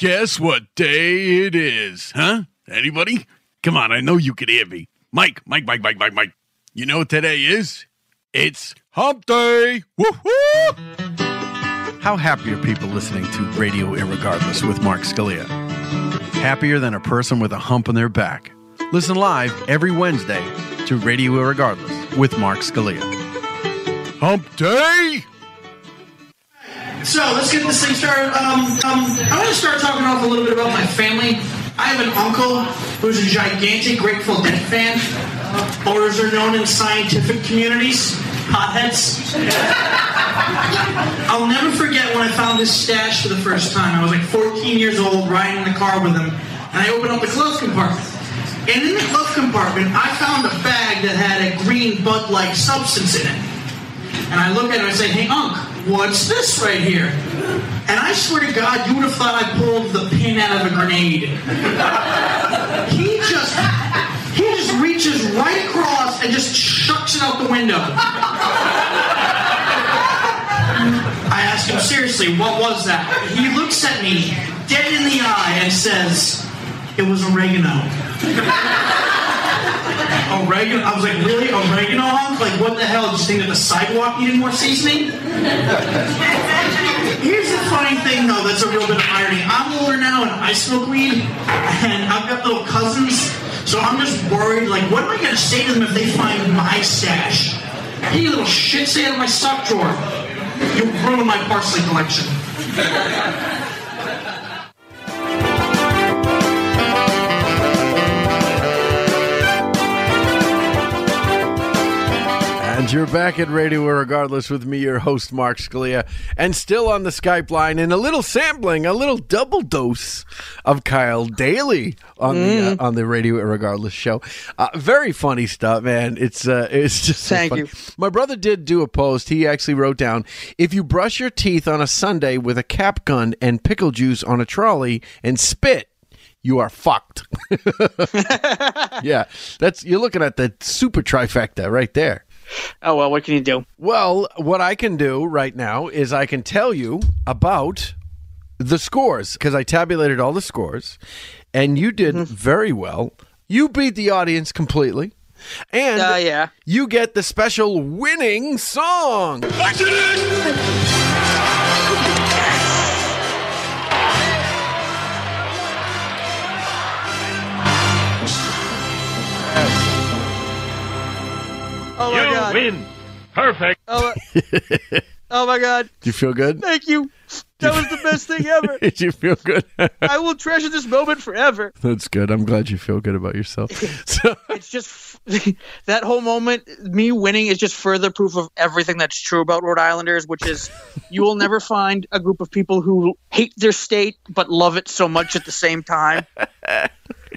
Guess what day it is? Huh? Anybody? Come on, I know you can hear me. Mike, Mike, Mike, Mike, Mike, Mike. You know what today is? It's hump day. Woo-hoo! How happy are people listening to Radio Irregardless with Mark Scalia? Happier than a person with a hump on their back. Listen live every Wednesday to Radio Irregardless with Mark Scalia. Hump day? So let's get this thing started. Um, um, I want to start talking off a little bit about my family. I have an uncle who's a gigantic Grateful Dead fan, or as they're known in scientific communities, potheads. I'll never forget when I found this stash for the first time. I was like 14 years old, riding in the car with him, and I opened up the glove compartment. And in the glove compartment, I found a bag that had a green bud-like substance in it. And I look at it and I say, hey, Unc, what's this right here? And I swear to God, you would have thought I pulled the pin out of a grenade. he just, he just reaches right across and just chucks it out the window. I ask him, seriously, what was that? He looks at me dead in the eye and says, it was oregano. Oregano. I was like, really oregano hunk? Like, what the hell? Just think that the sidewalk needed more seasoning? Here's the funny thing, though. That's a real bit of irony. I'm older now, and I smoke weed, and I've got little cousins. So I'm just worried. Like, what am I gonna say to them if they find my stash? Hey, little shit! Stay out of my sock drawer. You ruined my parsley collection. And you're back at Radio Irregardless with me, your host, Mark Scalia, and still on the Skype line in a little sampling, a little double dose of Kyle Daley on the uh, on the Radio Irregardless show. Uh, very funny stuff, man. It's uh, (laughs) it's just so Thank funny. you. My brother did do a post. He actually wrote down if you brush your teeth on a Sunday with a cap gun and pickle juice on a trolley and spit. You are fucked. (laughs) (laughs) yeah, that's you're looking at the super trifecta right there. Oh well, what can you do? Well, what I can do right now is I can tell you about the scores because I tabulated all the scores, and you did Mm-hmm. very well. You beat the audience completely, and Uh, yeah. you get the special winning song. Oh my you god. win. Perfect. Oh, my- oh my god. Do (laughs) you feel good? Thank you. That was the best thing ever. Did (laughs) you feel good? I will treasure this moment forever. (laughs) That's good. I'm glad you feel good about yourself. So, It's just that whole moment, me winning is just further proof of everything that's true about Rhode Islanders, which is you will never find a group of people who hate their state but love it so much at the same time.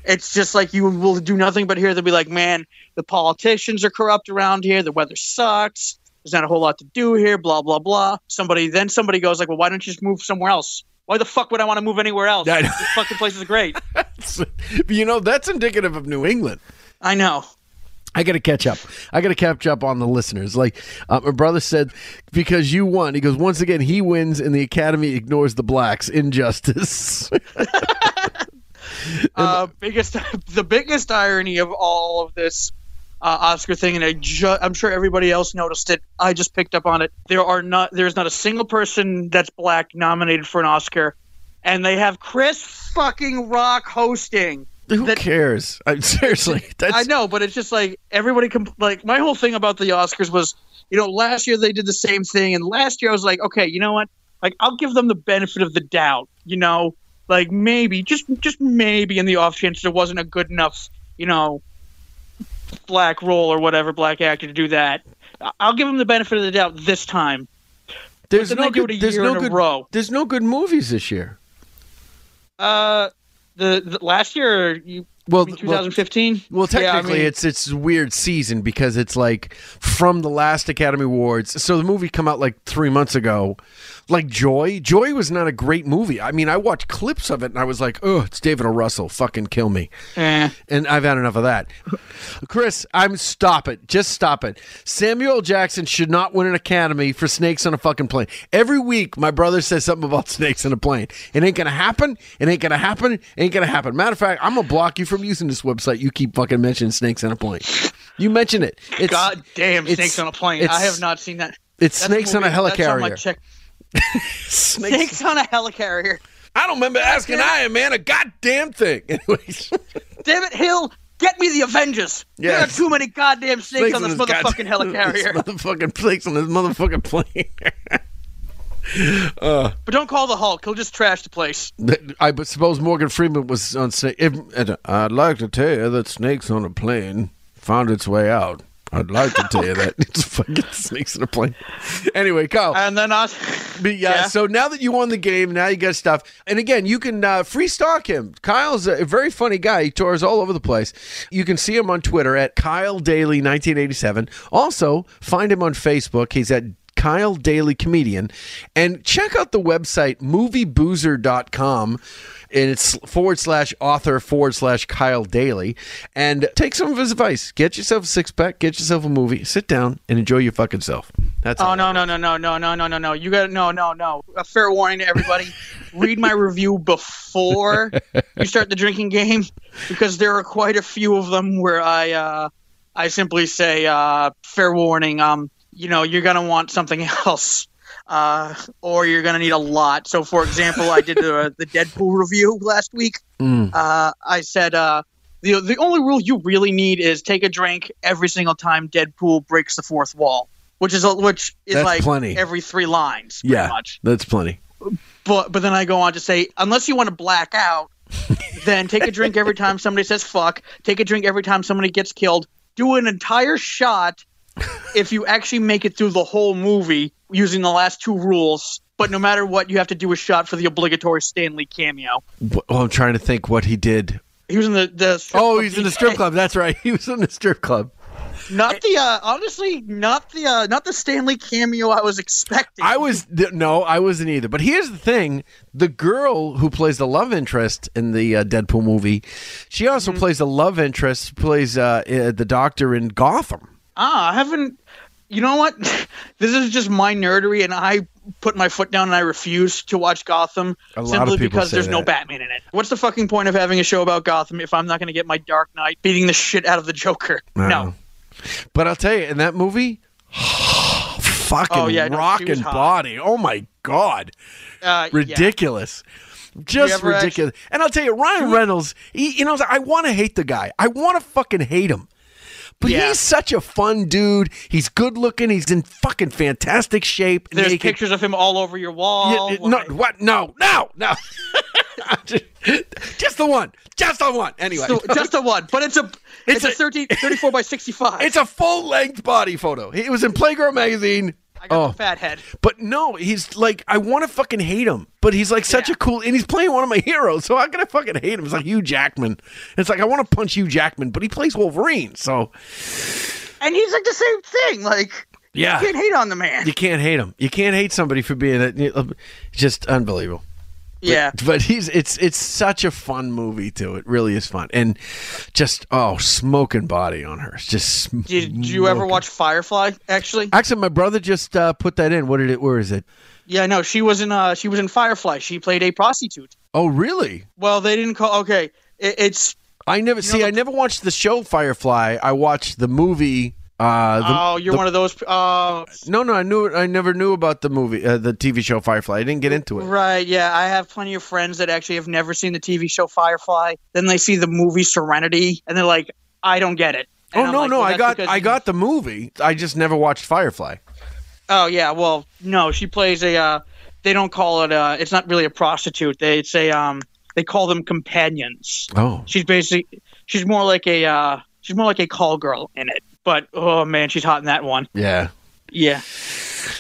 It's just like you will do nothing but hear they'll be like, man, the politicians are corrupt around here, the weather sucks, there's not a whole lot to do here, blah blah blah. Somebody then somebody goes like, well, why don't you just move somewhere else? Why the fuck would I want to move anywhere else? This fucking place is great. (laughs) you know, that's indicative of New England. I know. I got to catch up. I got to catch up on the listeners. Like uh, my brother said, because you won. He goes once again. He wins, and the Academy ignores the blacks. Injustice. (laughs) (laughs) uh, biggest, (laughs) the biggest irony of all of this uh, Oscar thing, and I ju- I'm sure everybody else noticed it. I just picked up on it. There are not, there's not a single person that's black nominated for an Oscar, and they have Chris fucking Rock hosting. Who cares? I, seriously, that's I know, but it's just like everybody. Comp- like my whole thing about the Oscars was, you know, last year they did the same thing, and last year I was like, okay, you know what? Like I'll give them the benefit of the doubt. You know, like maybe just just maybe in the off chance there wasn't a good enough, you know, black role or whatever black actor to do that. I'll give him the benefit of the doubt this time. there's no good. There's no good. row. There's no good movies this year. Uh, the, the last year you. Well, you mean 2015. Well, Yeah, I technically, mean- it's it's a weird season because it's like from the last Academy Awards. So the movie come out like three months ago. Like Joy, Joy was not a great movie. I mean, I watched clips of it and I was like, "Oh, it's David O. Russell, fucking kill me." Eh. And I've had enough of that. (laughs) Chris, I'm stop it. Just stop it. Samuel Jackson should not win an Academy for Snakes on a fucking plane. Every week, my brother says something about (laughs) snakes on a plane. It ain't gonna happen. It ain't gonna happen. It ain't gonna happen. Matter of fact, I'm gonna block you from using this website. You keep fucking mentioning snakes on a plane. You mention it. It's, God damn, it's- snakes on a plane. I have not seen that. It's That's snakes on a movie- that's on helicarrier. check- (laughs) snakes on a helicarrier. I don't remember asking Iron Man a goddamn thing. (laughs) Anyways, Damn it, Hill! Get me the Avengers. There are too many goddamn snakes, on this his motherfucking (laughs) goddamn- this helicarrier. motherfucking snakes on this motherfucking plane. Uh, But don't call the Hulk. He'll just trash the place. I suppose Morgan Freeman was on. If, I'd like to tell you that snakes on a plane found its way out. I'd like to tell you that (laughs) it's fucking snakes on a plane. Anyway, Kyle. And then I. But yeah, so now that you won the game, now you got stuff. And again, you can uh, free stock him. Kyle's a very funny guy. He tours all over the place. You can see him on Twitter at Kyle Daley 1987. Also, find him on Facebook. He's at Kyle Daley Comedian. And check out the website movieboozer.com. And it's forward slash author forward slash Kyle Daley. And take some of his advice. Get yourself a six pack, get yourself a movie, sit down, and enjoy your fucking self. That's Oh all. no no no no no no no no no! You got no no no. A fair warning to everybody: (laughs) read my review before you start the drinking game, because there are quite a few of them where I uh, I simply say, uh, fair warning, um, you know, you're gonna want something (laughs) else. Uh, or you're gonna need a lot. So, for example, I did the (laughs) the Deadpool review last week. Mm. Uh, I said uh, the the only rule you really need is take a drink every single time Deadpool breaks the fourth wall, which is which is That's like plenty. every three lines, pretty Yeah, much. that's plenty. But but then I go on to say, unless you want to black out, (laughs) then take a drink every time somebody says fuck. Take a drink every time somebody gets killed. Do an entire shot if you actually make it through the whole movie using the last two rules. But no matter what, you have to do a shot for the obligatory Stan Lee cameo. Oh, I'm trying to think what he did. He was in the the. Oh, he's in the strip club. That's right. (laughs) He was in the strip club. Not the uh, honestly, not the uh, not the Stan Lee cameo I was expecting. I was no, I wasn't either. But here's the thing: the girl who plays the love interest in the uh, Deadpool movie, she also Mm-hmm. plays the love interest, plays uh, uh, the doctor in Gotham. Ah, I haven't. You know what? (laughs) this is just my nerdery, and I put my foot down and I refuse to watch Gotham A simply because there's no. Batman in it. What's the fucking point of having a show about Gotham if I'm not going to get my Dark Knight beating the shit out of the Joker? (laughs) I No. But I'll tell you, in that movie, (sighs) fucking Oh, yeah, no, rocking hot. body. Oh my god, Uh, yeah. ridiculous. Just ever actu- ridiculous. and I'll tell you, Ryan Reynolds, he, you know, I want to hate the guy. I want to fucking hate him. But Yeah. he's such a fun dude. He's good looking. He's in fucking fantastic shape. There's naked. pictures of him all over your wall. Yeah, no, what? No, no, no. (laughs) just the one. Just the one. Anyway, So, just the one, but it's a it's, It's a, a- 13, 34 by 65. it's a full length body photo. It was in Playgirl magazine. I got Oh, the fat head. but no, he's like I want to fucking hate him, but he's like such a cool, and he's playing one of my heroes. So how can I fucking hate him? It's like Hugh Jackman. It's like I want to punch Hugh Jackman, but he plays Wolverine, so And he's like the same thing. Like, Yeah. you can't hate on the man. you can't hate him. You can't hate somebody for being that. Just unbelievable. Yeah. but he's it's it's such a fun movie too. It really is fun, and just oh, smoking body on her. Just Did, did you ever watch Firefly? Actually, Actually, my brother just uh, put that in. What did it? Where is it? yeah. No, she was in. Uh, she was in Firefly. She played a prostitute. Oh, really? Well, they didn't call. Okay, it, it's. I never see. I never watched the show Firefly. I watched the movie. Uh, the, oh, you're the- one of those. Uh, No, no, I knew. I never knew about the movie, uh, the TV show Firefly. I didn't get into it. right. Yeah, I have plenty of friends that actually have never seen the TV show Firefly. Then they see the movie Serenity, and they're like, "I don't get it." And Oh I'm no, like, no, well, I got, I got the movie. I just never watched Firefly. Oh yeah, well, no, she plays a. Uh, they don't call it. Uh, it's not really a prostitute. They say um, they call them companions. Oh, She's basically she's more like a uh, she's more like a call girl in it. But oh man, she's hot in that one. yeah. Yeah.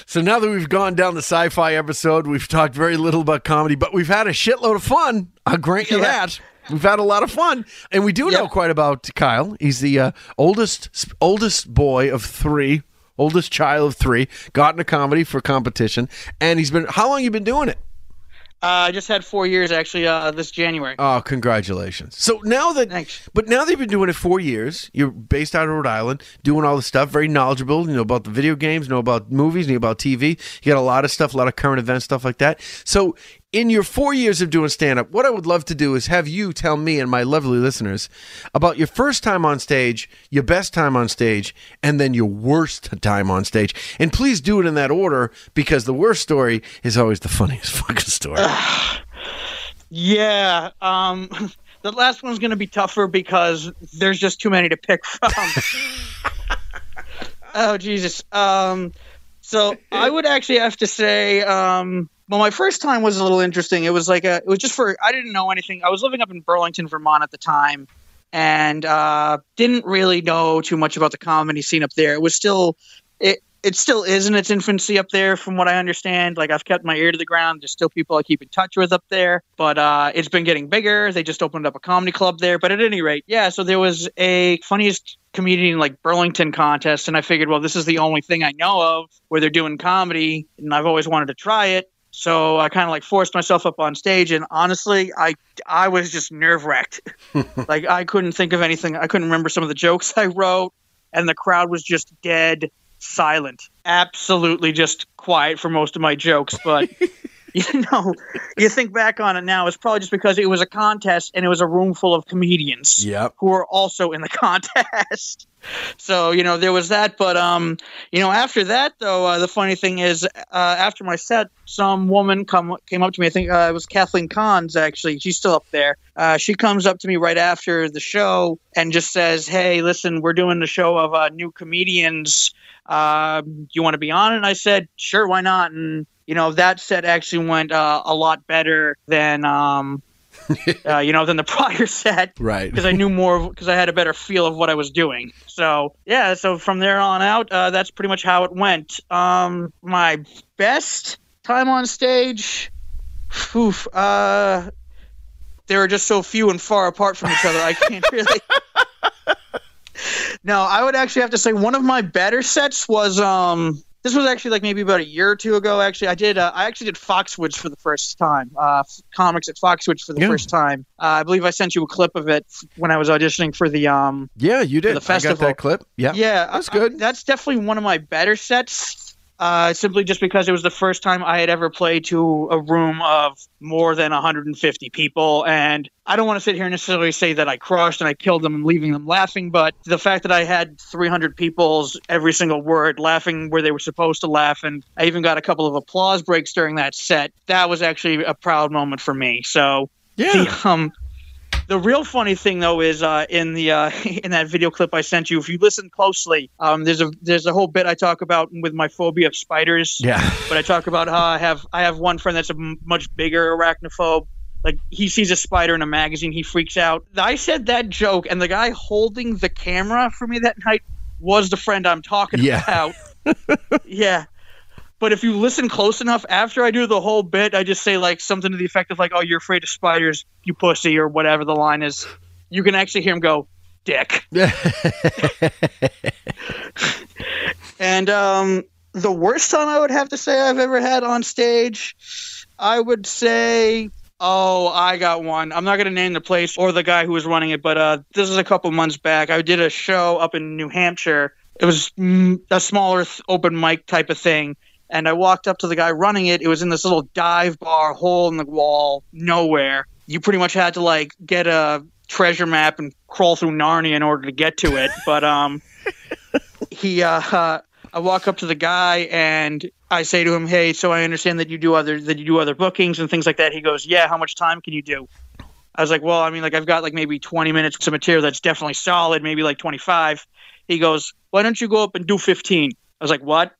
So now that we've gone down the sci-fi episode, we've talked very little about comedy, but we've had a shitload of fun. I'll grant you Yeah. that. We've had a lot of fun, and we do know quite about Kyle. He's the uh, oldest oldest boy of three, oldest child of three. Got into comedy for competition, and he's been. How long you been doing it? Uh, I just had four years actually uh, this January. Oh, congratulations! So now that, Thanks. but now that you've been doing it four years, you're based out of Rhode Island, doing all the stuff, very knowledgeable. You know about the video games, know about movies, know about TV. You got a lot of stuff, a lot of current events, stuff like that. So, in your four years of doing stand up, what I would love to do is have you tell me and my lovely listeners about your first time on stage, your best time on stage, and then your worst time on stage. And please do it in that order because the worst story is always the funniest (laughs) fucking story. Yeah. Um, (laughs) the last one's gonna be tougher because there's just too many to pick from. (laughs) oh Jesus. Um, so I would actually have to say, um, well, my first time was a little interesting. It was like a, it was just for I didn't know anything. I was living up in Burlington, Vermont at the time, and uh, didn't really know too much about the comedy scene up there. It was still, it it still is in its infancy up there, from what I understand. Like I've kept my ear to the ground. There's still people I keep in touch with up there, but uh, it's been getting bigger. They just opened up a comedy club there. But at any rate, yeah. So there was a funniest comedian like Burlington contest, and I figured, well, this is the only thing I know of where they're doing comedy, and I've always wanted to try it. So I kind of like forced myself up on stage, and honestly, I I was just nerve wracked. (laughs) like I couldn't think of anything. I couldn't remember some of the jokes (laughs) I wrote, and the crowd was just dead silent, absolutely just quiet for most of my jokes. But (laughs) (laughs) you know, you think back on it now, it's probably just because it was a contest and it was a room full of comedians Yep. who were also in the (laughs) contest. So you know there was that, but um, you know after that though, uh, the funny thing is, uh, after my set, some woman come came up to me. I think uh, it was Kathleen Kahns actually. She's still up there. Uh, she comes up to me right after the show and just says, "Hey, listen, we're doing the show of uh, new comedians. Uh, you want to be on it?" And I said, "Sure, why not?" And you know that set actually went uh, a lot better than um, (laughs) uh, you know than the (laughs) prior set Right. because I knew more because I had a better feel of what I was doing. So yeah, so from there on out, uh, that's pretty much how it went. Um, my best time on stage, oof, uh, they were just so few and far apart from each other. I can't (laughs) really. no, I would actually have to say one of my better sets was um. This was actually like maybe about a year or two ago. Actually, I did. Uh, I actually did Foxwoods for the first time. Uh, comics at Foxwoods for the Yeah. first time. Uh, I believe I sent you a clip of it f- when I was auditioning for the um. Yeah, you did. the I got festival. that clip. Yeah. Yeah, that's good. that's definitely one of my better sets. Uh, simply just because it was the first time I had ever played to a room of more than 150 people, and I don't want to sit here and necessarily say that I crushed and I killed them and leaving them laughing, but the fact that I had 300 people's every single word laughing where they were supposed to laugh, and I even got a couple of applause breaks during that set, that was actually a proud moment for me. So yeah, the, um, the real funny thing though is uh, in the uh, (laughs) in that video clip I sent you, if you listen closely, um, there's a there's a whole bit I talk about with my phobia of spiders. Yeah. But I talk about how I have I have one friend that's a m- much bigger arachnophobe. Like he sees a spider in a magazine, he freaks out. I said that joke, and the guy holding the camera for me that night was the friend I'm talking Yeah. about. (laughs) yeah. But if you listen close enough, after I do the whole bit, I just say like something to the effect of like, "Oh, you're afraid of spiders, you pussy," or whatever the line is. You can actually hear him go, "Dick." (laughs) and um, the worst time I would have to say I've ever had on stage, I would say, oh, I got one. I'm not going to name the place or the guy who was running it, but uh, this is a couple months back. I did a show up in New Hampshire. It was mm, a smaller th- open mic type of thing. And I walked up to the guy running it. It was in this little dive bar, hole in the wall, nowhere. You pretty much had to like get a treasure map and crawl through Narnia in order to get to it. (laughs) But um, he uh, uh I walk up to the guy and I say to him, "Hey, so I understand that you do other that you do other bookings and things like that." He goes, "Yeah, how much time can you do?" I was like, "Well, I mean, like I've got like maybe 20 minutes of material that's definitely solid, maybe like 25." He goes, "Why don't you go up and do 15?" I was like, "What?"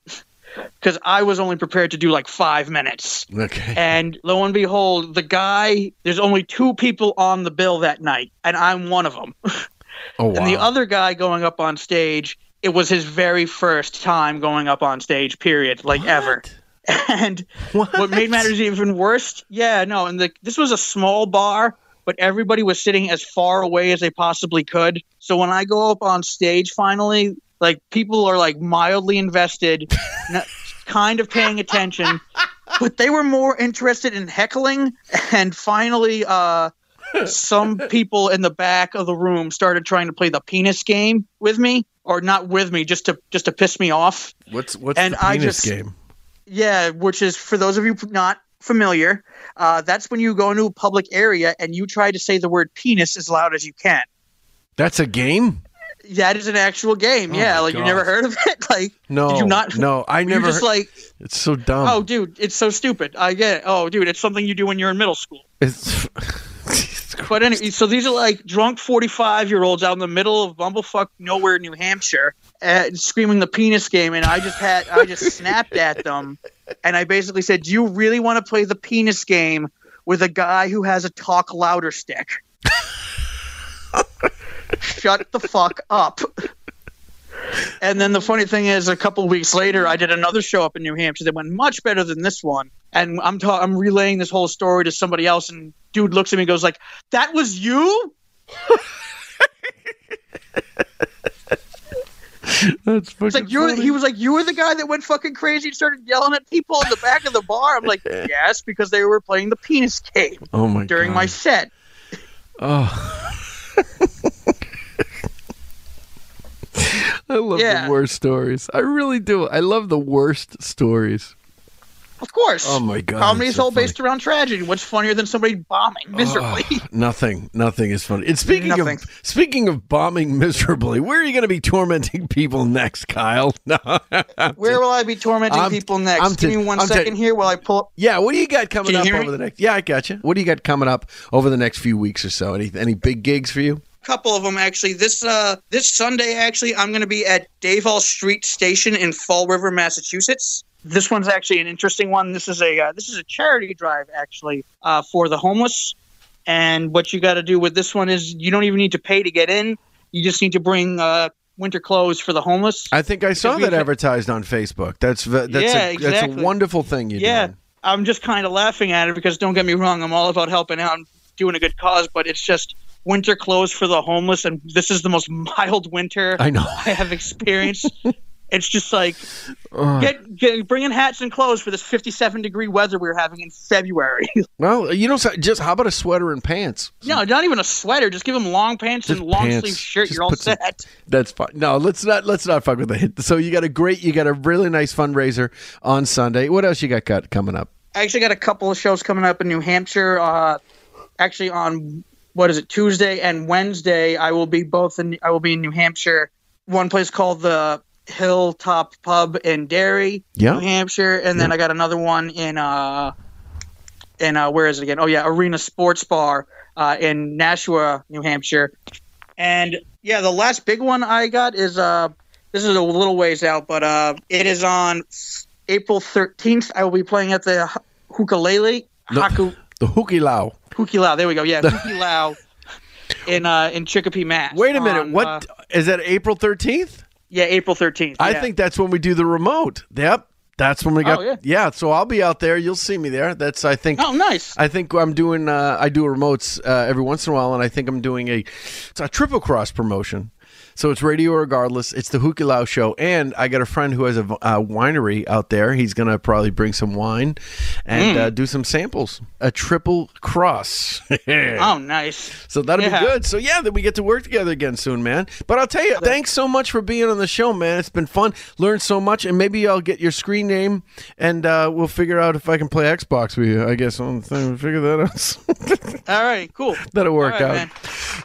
Because I was only prepared to do like five minutes. Okay. And lo and behold, the guy, there's only two people on the bill that night, and I'm one of them. (laughs) Oh wow. And the other guy going up on stage, it was his very first time going up on stage, period, like ever. (laughs) And what? made matters even worse, yeah, no, and the, this was a small bar, but everybody was sitting as far away as they possibly could. So when I go up on stage finally, like people are like mildly invested, (laughs) n- kind of paying attention, but they were more interested in heckling. And finally, uh, some (laughs) people in the back of the room started trying to play the penis game with me, or not with me, just to just to piss me off. What's what's and the I penis just- game? Yeah, which is for those of you not familiar, uh, that's when you go into a public area and you try to say the word penis as loud as you can. That's a game? That is an actual game. yeah, Oh my like you never heard of it. (laughs) Like No. did you not? No, I never. just heard- like, it's so dumb. oh, dude, it's so stupid. I get it. Oh, dude, it's something you do when you're in middle school. It's (laughs) But anyway, so these are like drunk 45 year olds out in the middle of bumblefuck nowhere, New Hampshire, uh, screaming the penis game. And I just had, I just (laughs) snapped at them. And I basically said, Do you really want to play the penis game with a guy who has a talk louder stick? Shut the fuck up. And then the funny thing is, a couple weeks later, I did another show up in New Hampshire that went much better than this one. And I'm ta- I'm relaying this whole story to somebody else, and dude looks at me and goes like, "That was you." That's fucking It's like you're. He was like, "You were the guy that went fucking crazy and started yelling at people in the back of the bar." I'm like, (laughs) "Yes, because they were playing the penis game Oh my during god. my set." Oh. (laughs) I love Yeah. the worst stories. I really do. I love the worst stories. Of course. Oh my god. Comedy is so all funny. based around tragedy. What's funnier than somebody bombing miserably? (laughs) Nothing, nothing is funny. And speaking Nothing. of speaking of bombing miserably, where are you going to be tormenting (laughs) people next, Kyle? (laughs) No, Where will I be tormenting I'm- people next? I'm Give t- me one I'm t- here while I pull up. yeah. What do you got coming you up over me? the next? Yeah, I got you. What do you got coming up over the next few weeks or so? Any any big gigs for you? Couple of them actually. This uh this Sunday actually I'm going to be at Davol Street Station in Fall River, Massachusetts. This one's actually an interesting one. This is a uh, this is a charity drive actually uh, for the homeless. And what you got to do with this one is you don't even need to pay to get in. You just need to bring uh, winter clothes for the homeless. I think I saw that advertised on Facebook. That's that's Yeah, a, that's a wonderful thing you yeah, do. I'm just kind of laughing at it because don't get me wrong, I'm all about helping out and doing a good cause, but it's just winter clothes for the homeless, and this is the most mild winter I know. I have experienced. (laughs) it's just like Ugh. get, get bring in hats and clothes for this 57 degree weather we were having in February. (laughs) Well, you know, just how about a sweater and pants? no, not even a sweater. Just give them long pants Just and long pants. sleeve shirt. Just You're all put some- set. That's fine. No, let's not let's not fuck with it. So you got a great, you got a really nice fundraiser on Sunday. What else you got cut coming up? I actually got a couple of shows coming up in New Hampshire. Uh, actually, on what is it Tuesday and Wednesday, I will be both in. I will be in New Hampshire. One place called the Hilltop Pub in Derry, Yeah. New Hampshire, and then I got another one in uh, in uh, where is it again? Oh yeah, Arena Sports Bar uh, in Nashua, New Hampshire. And yeah, the last big one I got is uh, this is a little ways out, but uh, it is on April 13th. I will be playing at the Hukulele No. Haku The Hookie Lao. Hukilau. There we go. Yeah, Hukilau in uh, in Chicopee, Mass. Wait a minute. on, What uh, is that? April thirteenth? yeah, April 13th. I yeah. think that's when we do the remote. Yep. That's when we got. Oh, yeah. So I'll be out there. You'll see me there. That's I think. Oh, nice. I think I'm doing. Uh, I do remotes uh, every once in a while, and I think I'm doing a it's a triple cross promotion. So it's radio irregardless. It's the Hukilau show, and I got a friend who has a uh, winery out there. He's gonna probably bring some wine and Mm. uh, do some samples. A triple cross. (laughs) Oh, nice. So that'll Yeah. be good. So yeah, then we get to work together again soon, man. But I'll tell you, thanks so much for being on the show, man. It's been fun. Learned so much, and maybe I'll get your screen name, and uh, we'll figure out if I can play Xbox with you. I guess on the thing, we'll figure that out. (laughs) All right, cool. That'll work right, out. man.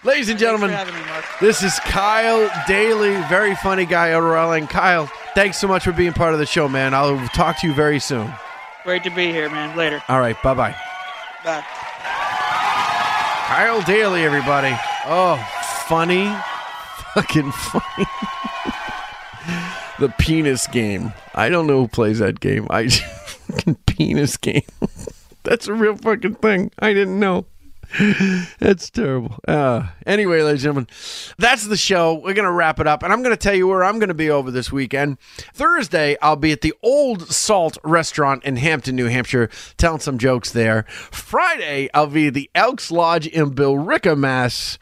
Ladies and gentlemen, Thanks for having me, this is Kyle Daley, very funny guy out of Raleigh. Kyle, thanks so much for being part of the show, man. I'll talk to you very soon. Great to be here, man. Later. All right, bye bye. Bye. Kyle Daley, everybody. Oh, funny. Fucking funny. the penis game. I don't know who plays that game. I (laughs) fucking penis game. That's a real fucking thing. I didn't know. That's terrible. Uh, anyway, ladies and gentlemen, that's the show. We're going to wrap it up, and I'm going to tell you where I'm going to be over this weekend. Thursday, I'll be at the Old Salt Restaurant in Hampton, New Hampshire, telling some jokes there. Friday, I'll be at the Elks Lodge in Billerica, Mass.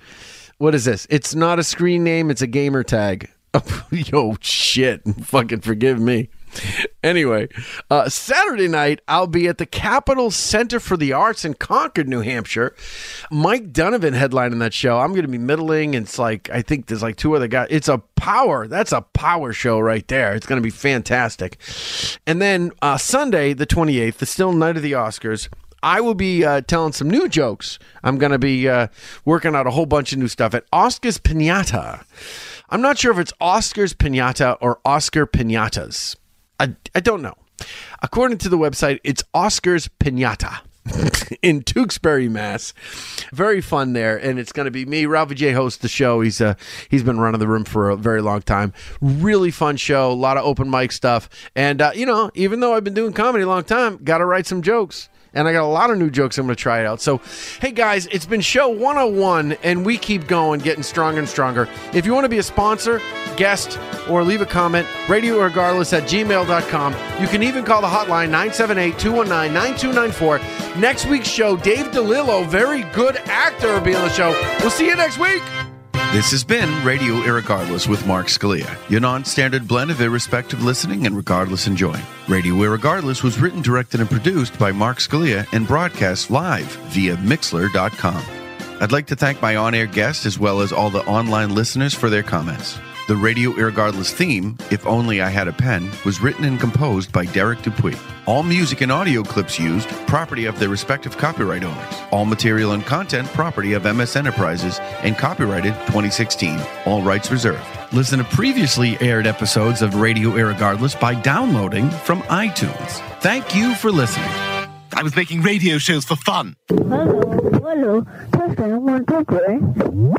What is this? It's not a screen name, it's a gamer tag. (laughs) Yo, shit. Fucking forgive me. (laughs) Anyway, uh, Saturday night, I'll be at the Capitol Center for the Arts in Concord, New Hampshire. Mike Donovan headlining that show. I'm going to be middling. It's like, I think there's like two other guys. It's a power. That's a power show right there. It's going to be fantastic. And then uh, Sunday, the 28th, the still night of the Oscars. I will be uh, telling some new jokes. I'm going to be uh, working out a whole bunch of new stuff at Oscars Pinata. I'm not sure if it's Oscars Pinata or Oscar Pinatas. I, I don't know. According to the website, it's Oscars Pinata (laughs) in Tewksbury, Mass. Very fun there, and it's going to be me. Ralphie J hosts the show. He's uh, he's been running the room for a very long time. Really fun show. A lot of open mic stuff, and uh, you know, even though I've been doing comedy a long time, got to write some jokes. And I got a lot of new jokes. I'm going to try it out. So, hey guys, it's been show 101, and we keep going, getting stronger and stronger. If you want to be a sponsor, guest, or leave a comment, radio irregardless at gmail.com. You can even call the hotline 978 219 9294. Next week's show, Dave DeLillo, very good actor, will be on the show. We'll see you next week. This has been Radio Irregardless with Mark Scalia, your non standard blend of irrespective listening and regardless enjoying. Radio Irregardless was written, directed, and produced by Mark Scalia and broadcast live via Mixler.com. I'd like to thank my on air guests as well as all the online listeners for their comments. The Radio Irregardless theme, If Only I Had a Pen, was written and composed by Derek Dupuy. All music and audio clips used, property of their respective copyright owners. All material and content, property of MS Enterprises and copyrighted 2016. All rights reserved. Listen to previously aired episodes of Radio Irregardless by downloading from iTunes. Thank you for listening. I was making radio shows for fun. Hello, hello. Testing one, two, three.